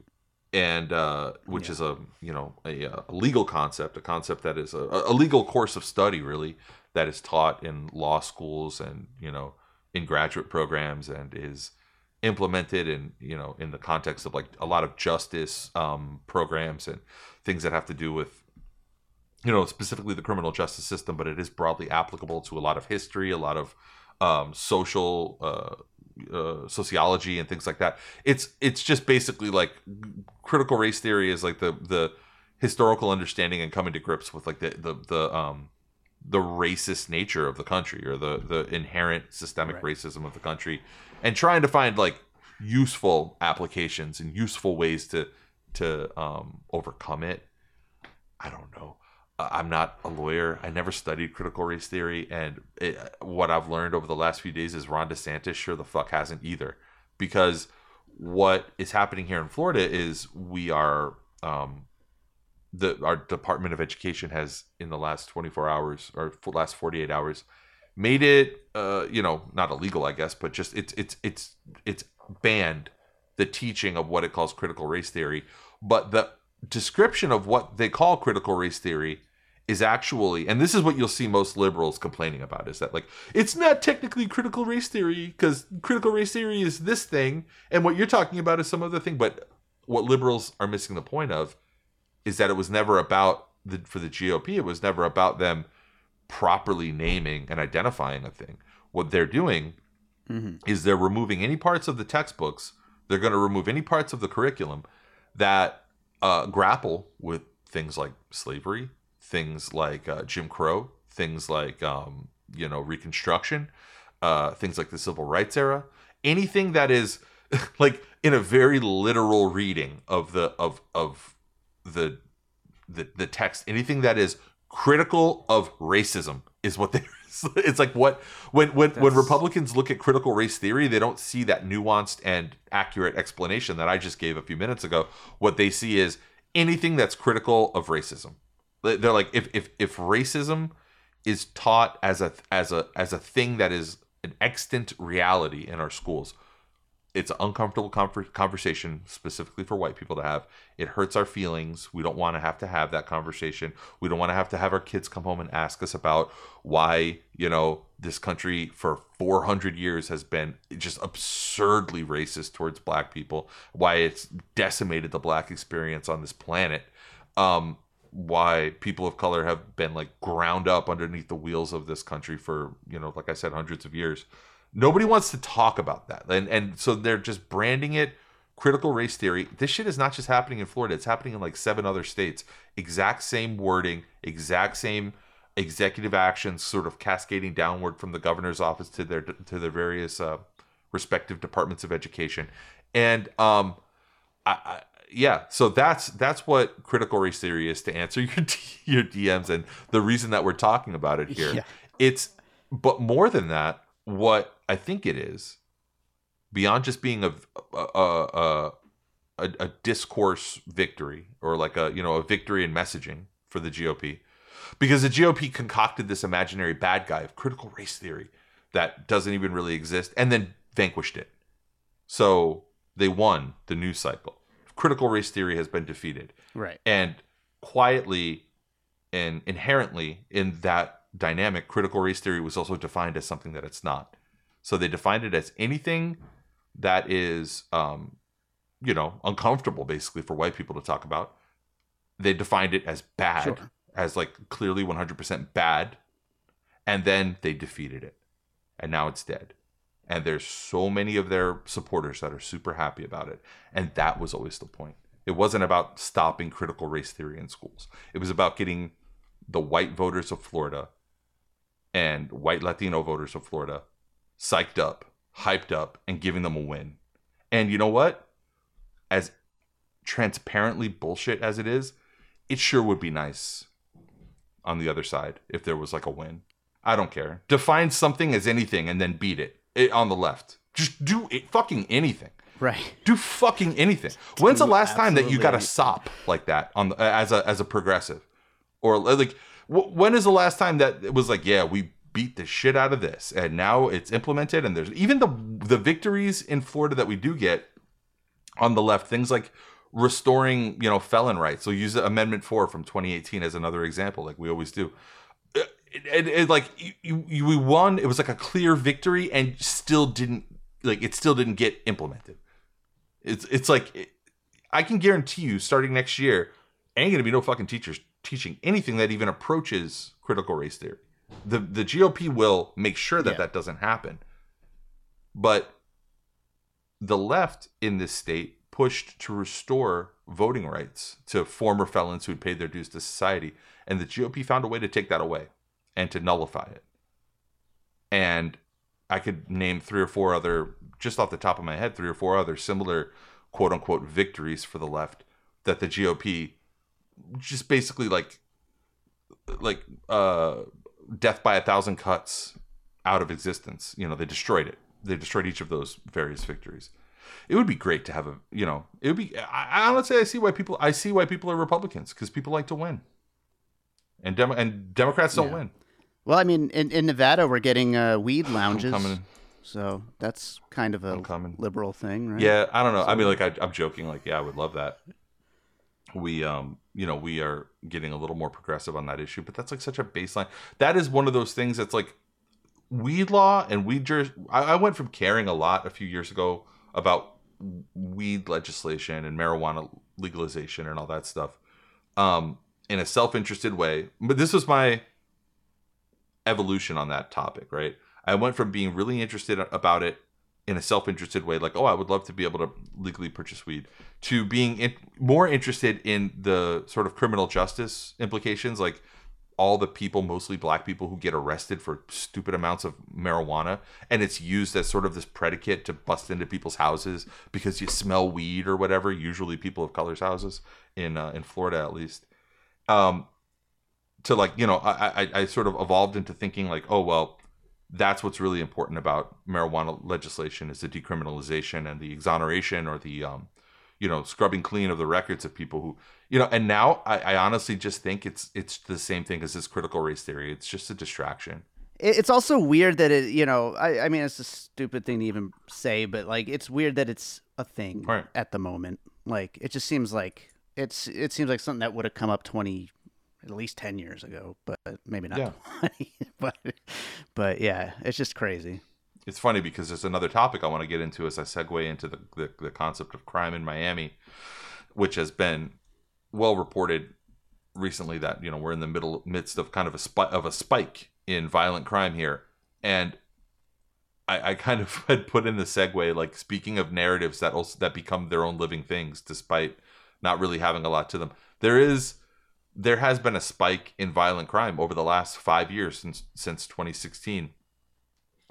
S2: and uh, which
S3: Yeah.
S2: is a you know a, a legal concept a concept that is a, a legal course of study really that is taught in law schools and you know in graduate programs and is implemented in you know in the context of like a lot of justice um, programs and things that have to do with you know specifically the criminal justice system but it is broadly applicable to a lot of history a lot of um, social uh, uh, sociology and things like that. It's it's just basically like critical race theory is like the the historical understanding and coming to grips with like the the, the um the racist nature of the country or the the inherent systemic
S3: Right.
S2: racism of the country and trying to find like useful applications and useful ways to to um overcome it. I don't know. I'm not a lawyer. I never studied critical race theory. And it, what i've learned over the last few days is ron desantis sure the fuck hasn't either because what is happening here in florida is we are um the our department of education has in the last 24 hours or last 48 hours made it uh you know not illegal i guess but just it's it's it's it's banned the teaching of what it calls critical race theory. But the description of what they call critical race theory is actually and this is what you'll see most liberals complaining about is that like it's not technically critical race theory because critical race theory is this thing and what you're talking about is some other thing but what liberals are missing the point of is that it was never about the for the GOP it was never about them properly naming and identifying a thing what they're doing
S3: Mhm.
S2: is they're removing any parts of the textbooks they're going to remove any parts of the curriculum that uh, grapple with things like slavery things like uh, jim crow things like um, you know reconstruction uh, things like the civil rights era anything that is like in a very literal reading of the of of the the, the text anything that is critical of racism is what they it's like what when when when republicans look at critical race theory they don't see that nuanced and accurate explanation that i just gave a few minutes ago what they see is anything that's critical of racism. They're like if if if racism is taught as a as a as a thing that is an extant reality in our schools, it's an uncomfortable conversation specifically for white people to have. It hurts our feelings. We don't want to have to have that conversation. We don't want to have to have our kids come home and ask us about why, you know, this country for 400 years has been just absurdly racist towards black people, why it's decimated the black experience on this planet. Um why people of color have been like ground up underneath the wheels of this country for, you know, like I said hundreds of years nobody wants to talk about that. And and so they're just branding it critical race theory. This shit is not just happening in florida. It's happening in like seven other states. Exact same wording exact same executive actions sort of cascading downward from the governor's office to their to their various uh, respective departments of education. And um I, I yeah so that's that's what critical race theory is to answer your your dms and the reason that we're talking about it here.
S3: Yeah.
S2: it's but more than that what i think it is beyond just being a a, a, a, a discourse victory or like a you know a victory in messaging for the gop because the gop concocted this imaginary bad guy of critical race theory that doesn't even really exist and then vanquished it so they won the news cycle critical race theory has been defeated
S3: Right.
S2: and quietly and inherently in that dynamic, critical race theory was also defined as something that it's not. So they defined it as anything that is, um, you know, uncomfortable basically for white people to talk about. They defined it as bad,
S3: Sure.
S2: as like clearly 100% bad. And then they defeated it. And now it's dead. And there's so many of their supporters that are super happy about it. And that was always the point. It wasn't about stopping critical race theory in schools. It was about getting the white voters of Florida and white Latino voters of Florida psyched up, hyped up, and giving them a win. And you know what? As transparently bullshit as it is, it sure would be nice on the other side if there was like a win. I don't care. Define something as anything and then beat it, it on the left. Just do it, fucking anything
S3: Right.
S2: do fucking anything. When's the last time that you got a sop like that on the, as a as a progressive, or like wh- when is the last time that it was like, yeah, we beat the shit out of this, and now it's implemented, and there's even the the victories in Florida that we do get on the left, things like restoring you know felon rights. So use Amendment Four from 2018 as another example, like we always do. It, it, it- like you, you, we won. It was like a clear victory, and still didn't like it still didn't get implemented. It's it's like it- I can guarantee you, starting next year, ain't gonna be no fucking teachers teaching anything that even approaches critical race theory. The the GOP will make sure that
S3: Yeah.
S2: that doesn't happen. But the left in this state pushed to restore voting rights to former felons who had paid their dues to society, and the GOP found a way to take that away and to nullify it. And I could name three or four other, just off the top of my head, three or four other similar quote unquote victories for the left that the GOP just basically like, like, uh, death by a thousand cuts out of existence. You know, they destroyed it. They destroyed each of those various victories. It would be great to have a, you know, it would be. I, I honestly, I see why people, I see why people are Republicans because people like to win, and Demo- and Democrats don't
S3: Yeah.
S2: win.
S3: Well, I mean, in, in Nevada, we're getting uh, weed lounges,
S2: coming.
S3: so that's kind of a liberal thing, right?
S2: Yeah, I don't know. I mean, like I, I'm joking. Like, yeah, I would love that. We, um, you know, we are getting a little more progressive on that issue, but that's like such a baseline. That is one of those things that's like weed law and weed juris. I, I went from caring a lot a few years ago about weed legislation and marijuana legalization and all that stuff, um, in a self-interested way. But this was my evolution on that topic, right? I went from being really interested about it in a self-interested way like oh i would love to be able to legally purchase weed to being in, more interested in the sort of criminal justice implications like all the people mostly black people who get arrested for stupid amounts of marijuana and it's used as sort of this predicate to bust into people's houses because you smell weed or whatever usually people of color's houses in uh, in florida at least. Um to like you know I, I i sort of evolved into thinking like oh well that's what's really important about marijuana legislation is the decriminalization and the exoneration or the um, you know scrubbing clean of the records of people who you know and now I, I honestly just think it's it's the same thing as this critical race theory it's just a distraction
S3: It's also weird that it, you know, I, I mean, it's a stupid thing to even say, but like, it's weird that it's a thing
S2: Right.
S3: at the moment. Like, it just seems like it's, it seems like something that would have come up 20, at least 10 years ago, but maybe not
S2: Yeah.
S3: 20. But, but yeah, it's just crazy.
S2: it's funny because there's another topic I want to get into as I segue into the, the, the concept of crime in Miami, which has been well reported recently that you know we're in the middle midst of kind of a spike of a spike in violent crime here, and I, I kind of had put in the segue like speaking of narratives that also that become their own living things despite not really having a lot to them. There is there has been a spike in violent crime over the last five years since since 2016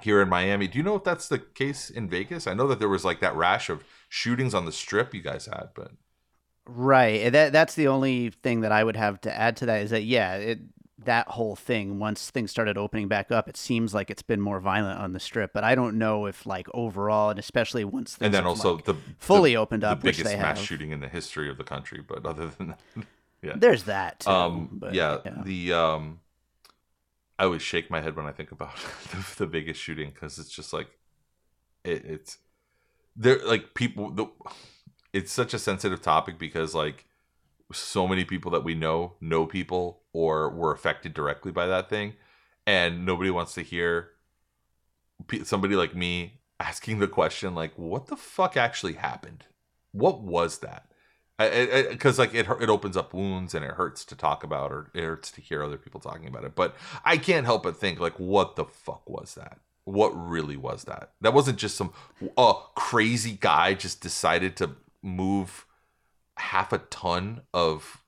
S2: here in Miami. Do you know if that's the case in Vegas? I know that there was like that rash of shootings on the strip you guys had, but
S3: Right. That, that's the only thing that I would have to add to that is that, yeah, it, that whole thing, once things started opening back up, it seems like it's been more violent on the strip, but I don't know if like overall, and especially once things
S2: and then also
S3: like,
S2: the
S3: fully
S2: the,
S3: opened up,
S2: the biggest mass
S3: have.
S2: shooting in the history of the country. But other than that, yeah.
S3: There's that. Too,
S2: um
S3: but,
S2: yeah, the um i always shake my head when i think about the, the biggest shooting because it's just like it, it's there like people the it's such a sensitive topic because like so many people that we know know people or were affected directly by that thing and nobody wants to hear somebody like me asking the question like what the fuck actually happened what was that because like it it opens up wounds and it hurts to talk about or it hurts to hear other people talking about it but i can't help but think like what the fuck was that? What really was that? That wasn't just some uh crazy guy just decided to move half a ton of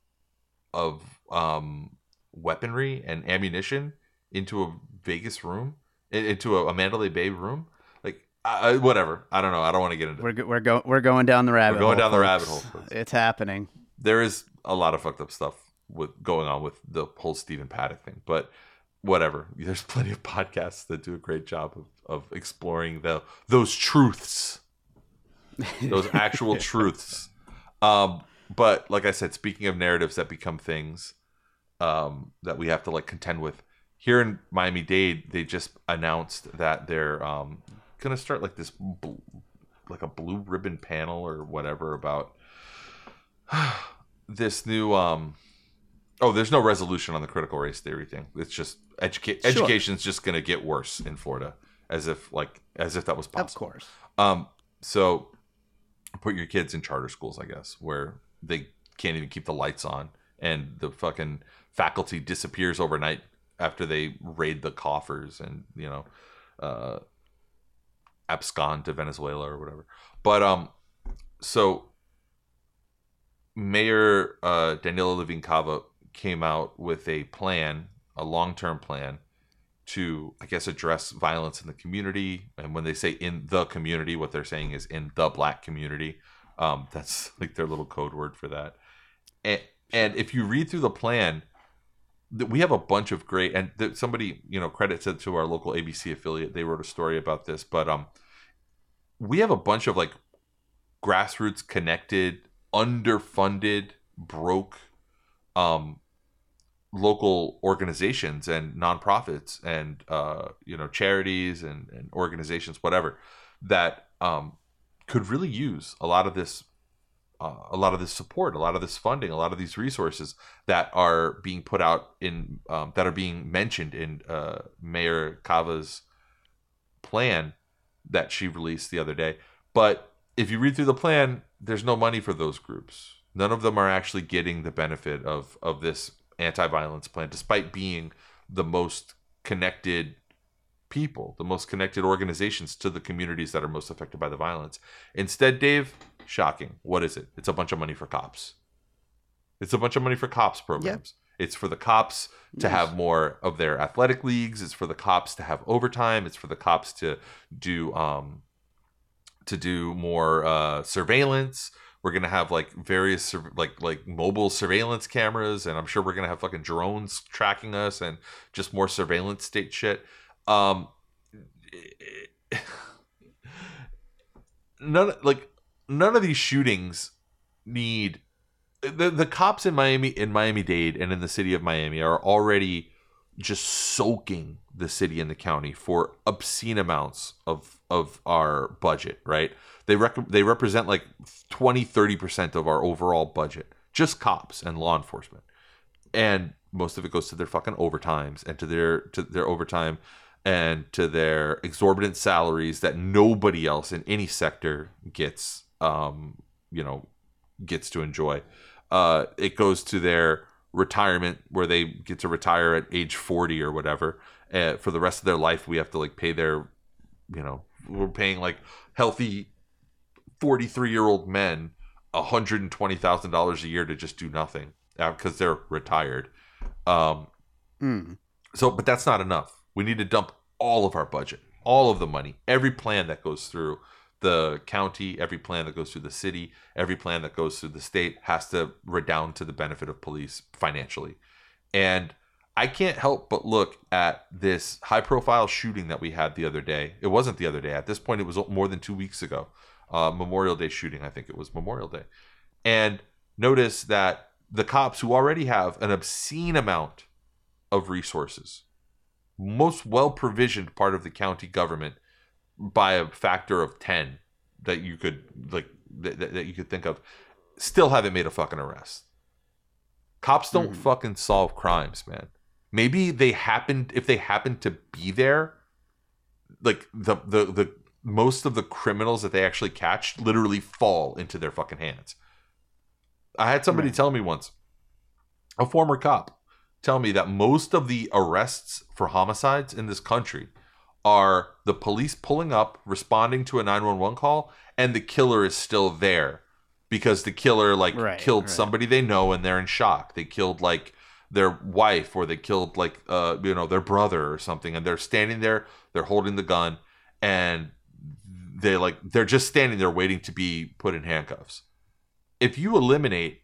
S2: of um weaponry and ammunition into a vegas room into a, a mandalay bay room I, whatever i don't know i don't want to get into
S3: We're, we're, go- we're going down the rabbit We're
S2: going
S3: hole.
S2: down the rabbit hole, folks.
S3: It's happening.
S2: there is a lot of fucked up stuff with going on with the whole Stephen Paddock thing, but whatever. There's plenty of podcasts that do a great job of, of exploring the those truths, those actual truths. Um, but like I said, speaking of narratives that become things um, that we have to like contend with, here in Miami Dade, they just announced that they're um, gonna start like this. Bl- like a blue ribbon panel or whatever about this new um oh there's no resolution on the critical race theory thing it's just educate
S3: Sure.
S2: education's just going to get worse in florida as if like as if that was possible.
S3: Of course.
S2: um so put your kids in charter schools i guess where they can't even keep the lights on and the fucking faculty disappears overnight after they raid the coffers and you know uh abscond to venezuela or whatever but um so Mayor uh, Daniella Levine Cava came out with a plan, a long term plan to, I guess, address violence in the community. And when they say in the community, what they're saying is in the black community. Um, that's like their little code word for that. And, and if you read through the plan, we have a bunch of great and th- somebody you know credit to, to our local abc affiliate they wrote a story about this but um we have a bunch of like grassroots connected underfunded broke um local organizations and nonprofits and uh you know charities and, and organizations whatever that um could really use a lot of this uh, a lot of this support a lot of this funding a lot of these resources that are being put out in um, that are being mentioned in uh, mayor Cava's plan that she released the other day. But if you read through the plan there's no money for those groups. None of them are actually getting the benefit of of this anti-violence plan despite being the most connected people the most connected organizations to the communities that are most affected by the violence. Instead dave shocking. What is it? It's a bunch of money for cops. It's a bunch of money for cops programs. It's for the cops to
S3: Nice.
S2: have more of their athletic leagues. It's for the cops to have overtime. It's for the cops to do um to do more uh surveillance. We're gonna have like various like like mobile surveillance cameras and i'm sure we're gonna have fucking drones tracking us and just more surveillance state shit. Um none like none of these shootings need the the cops in Miami in Miami Dade and in the city of Miami are already just soaking the city and the county for obscene amounts of of our budget, right? They rec- they represent like 20 30% of our overall budget. Just cops and law enforcement. And most of it goes to their fucking overtimes and to their to their overtime and to their exorbitant salaries that nobody else in any sector gets um you know gets to enjoy. Uh, it goes to their retirement where they get to retire at age 40 or whatever. Uh, for the rest of their life, we have to like pay their, you know, we're paying like healthy 43 year old men $120,000 a year to just do nothing because they're retired. Um,
S3: Mm.
S2: so, but that's not enough. We need to dump all of our budget, all of the money, every plan that goes through the county, every plan that goes through the city, every plan that goes through the state has to redound to the benefit of police financially. And I can't help but look at this high profile shooting that we had the other day. It wasn't the other day. At this point, it was more than two weeks ago. Uh, Memorial Day shooting, I think it was Memorial Day. And notice that the cops who already have an obscene amount of resources, most well provisioned part of the county government by a factor of 10 that you could like that, that- you could think of still haven't made a fucking arrest cops don't
S3: Mhm.
S2: fucking solve crimes man maybe they happened if they happen to be there like the the the most of the criminals that they actually catch literally fall into their fucking hands i had somebody
S3: Right.
S2: tell me once a former cop tell me that most of the arrests for homicides in this country are the police pulling up, responding to a 911 call, and the killer is still there because the killer like
S3: Right,
S2: killed
S3: right.
S2: somebody they know and they're in shock. They killed like their wife or they killed like uh you know their brother or something and they're standing there, they're holding the gun and they like they're just standing there waiting to be put in handcuffs. If you eliminate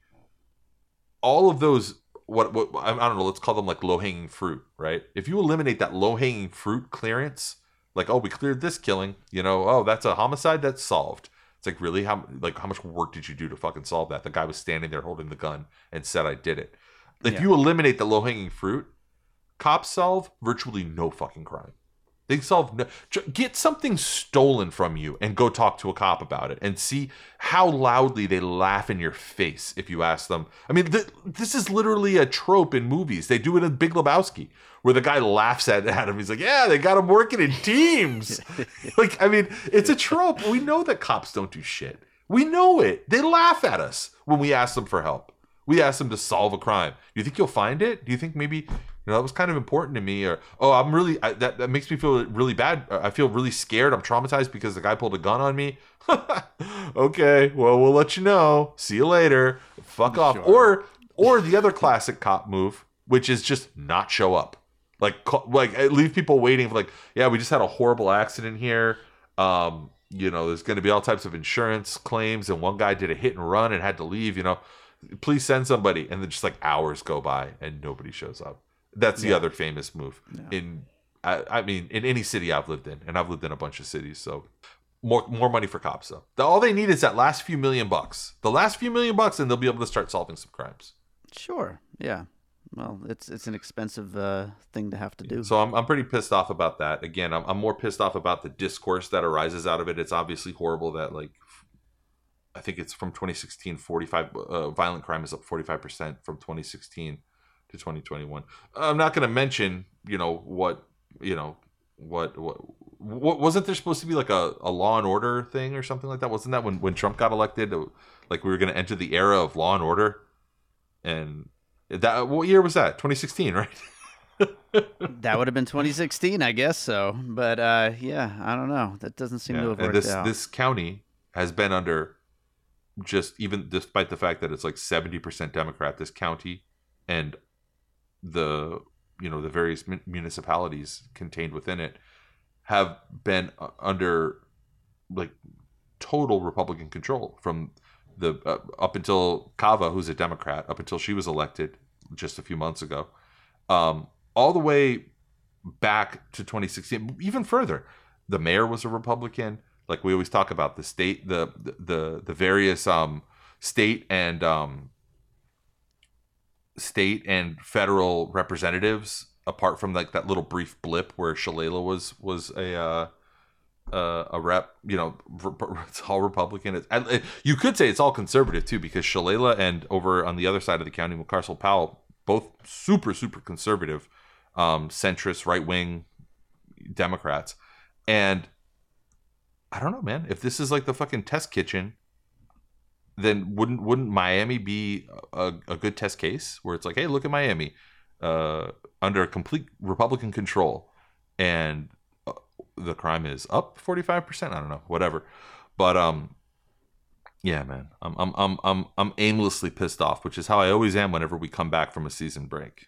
S2: all of those what what I don't know, let's call them like low hanging fruit, right? If you eliminate that low hanging fruit clearance, like oh we cleared this killing, you know, oh that's a homicide that's solved. It's like really how like how much work did you do to fucking solve that? The guy was standing there holding the gun and said I did it. If
S3: Yeah.
S2: you eliminate the low hanging fruit, cops solve virtually no fucking crime. They solve no, get something stolen from you and go talk to a cop about it and see how loudly they laugh in your face if you ask them. I mean, th- this is literally a trope in movies. They do it in Big Lebowski where the guy laughs at, at him. He's like, "Yeah, they got him working in teams." like, I mean, it's a trope. We know that cops don't do shit. We know it. They laugh at us when we ask them for help. We ask them to solve a crime. Do you think you'll find it? Do you think maybe you know that was kind of important to me? Or oh, I'm really I, that that makes me feel really bad. I feel really scared. I'm traumatized because the guy pulled a gun on me. okay, well we'll let you know. See you later. Fuck off.
S3: Sure.
S2: Or or the other classic cop move, which is just not show up. Like like uh, leave people waiting for like yeah we just had a horrible accident here. Um, you know there's going to be all types of insurance claims and one guy did a hit and run and had to leave. You know please send somebody and then just like hours go by and nobody shows up that's the
S3: Yeah.
S2: other famous move in I, I mean in any city i've lived in and i've lived in a bunch of cities so more more money for cops though The- all they need is that last few million bucks the last few million bucks and they'll be able to start solving some crimes
S3: Sure. Yeah. Well, it's it's an expensive uh, thing to have to do.
S2: so I'm, I'm pretty pissed off about that again I'm, I'm more pissed off about the discourse that arises out of it it's obviously horrible that like i think it's from 2016 45 uh, violent crime is up 45% from 2016 to 2021 i'm not going to mention you know what you know what what what wasn't there supposed to be like a, a law and order thing or something like that wasn't that when when trump got elected like we were going to enter the era of law and order and that what year was that 2016 right
S3: that would have been 2016, I guess so. But uh, yeah, I don't know. That doesn't seem to have
S2: and
S3: worked
S2: this
S3: out.
S2: this county has been under just even despite the fact that it's like 70% democrat this county and the you know the various municipalities contained within it have been uh, under like total republican control from the uh, up until cava who's a democrat up until she was elected just a few months ago um all the way back to 2016 even further. The mayor was a republican. Like we always talk about the state the the the various um state and um, state and federal representatives, apart from like that little brief blip where Shalala was was a uh, uh, a rep, you know, it's all Republican. It's, uh, you could say it's all conservative too, because Shalala and over on the other side of the county, Mucarsel Powell, both super super conservative, um, centrist, right wing Democrats, and I don't know, man. If this is like the fucking test kitchen, then wouldn't wouldn't Miami be a, a good test case where it's like, hey, look at Miami, uh, under complete Republican control, and uh, the crime is up forty five percent. I don't know, whatever, but um, yeah, man, I'm I'm I'm I'm I'm aimlessly pissed off, which is how I always am whenever we come back from a season break.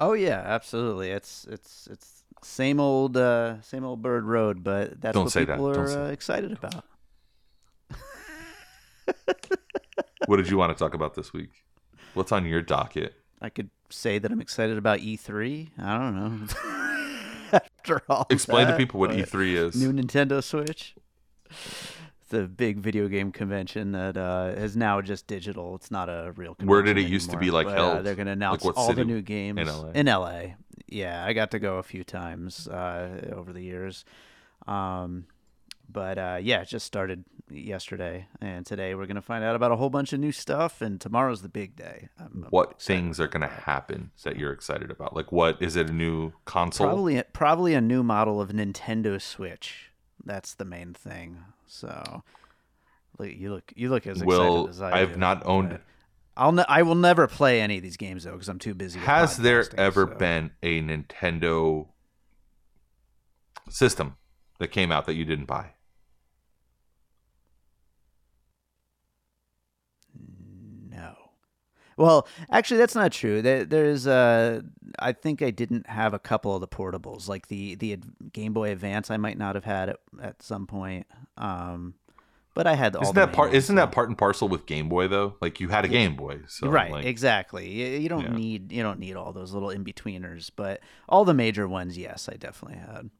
S3: Oh yeah, absolutely. It's it's it's same old uh, same old bird road, but that's
S2: Don't
S3: what
S2: that.
S3: people
S2: Don't
S3: are uh, excited about.
S2: What did you want to talk about this week? What's on your docket?
S3: I could say that I'm excited about E3. I don't know. After all,
S2: Explain to people what E3 is.
S3: New Nintendo Switch. A big video game convention that uh, is now just digital. It's not a real.
S2: Convention Where did it used to be, like,
S3: but, uh, they're going to announce
S2: what
S3: all the new games
S2: LA?
S3: In LA. Yeah, I got to go a few times uh, over the years. Um, but uh, yeah, it just started yesterday, and today we're going to find out about a whole bunch of new stuff. And tomorrow's the big day. I'm, I'm
S2: what things are going to happen that you're excited about? Like, what is it? A new console?
S3: Probably, probably a new model of Nintendo Switch. That's the main thing. So, look, you look, you look as excited
S2: Will
S3: as I
S2: I've
S3: do,
S2: not owned.
S3: but I'll, ne- I will never play any of these games though because I'm too busy.
S2: Has there ever
S3: so-
S2: been a Nintendo system that came out that you didn't buy?
S3: Well, actually, that's not true. There, there's, uh, I think I didn't have a couple of the portables, like the the Game Boy Advance. I might not have had it at some point. Um, but I had all.
S2: Isn't
S3: the
S2: that part? Isn't that part and parcel with Game Boy though? Like you had a Game Boy, so
S3: right?
S2: Like,
S3: exactly. You, you don't
S2: Yeah.
S3: need you don't need all those little in betweeners, but all the major ones, yes, I definitely had.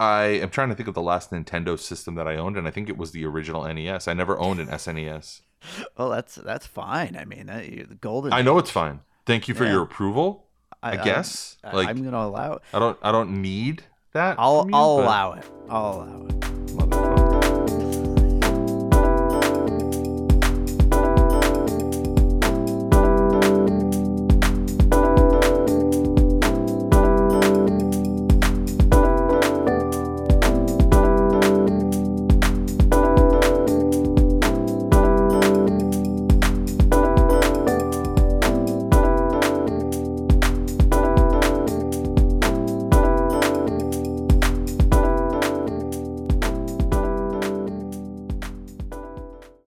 S2: I am trying to think of the last Nintendo system that I owned, and I think it was the original NES. I never owned an SNES.
S3: Well, that's that's fine. I mean, that, golden.
S2: I know
S3: age.
S2: it's fine. Thank you for
S3: Yeah.
S2: your approval. I, guess.
S3: I,
S2: like
S3: I'm gonna allow it.
S2: I don't I don't need that.
S3: I'll
S2: you,
S3: I'll
S2: but-
S3: allow it. I'll allow it.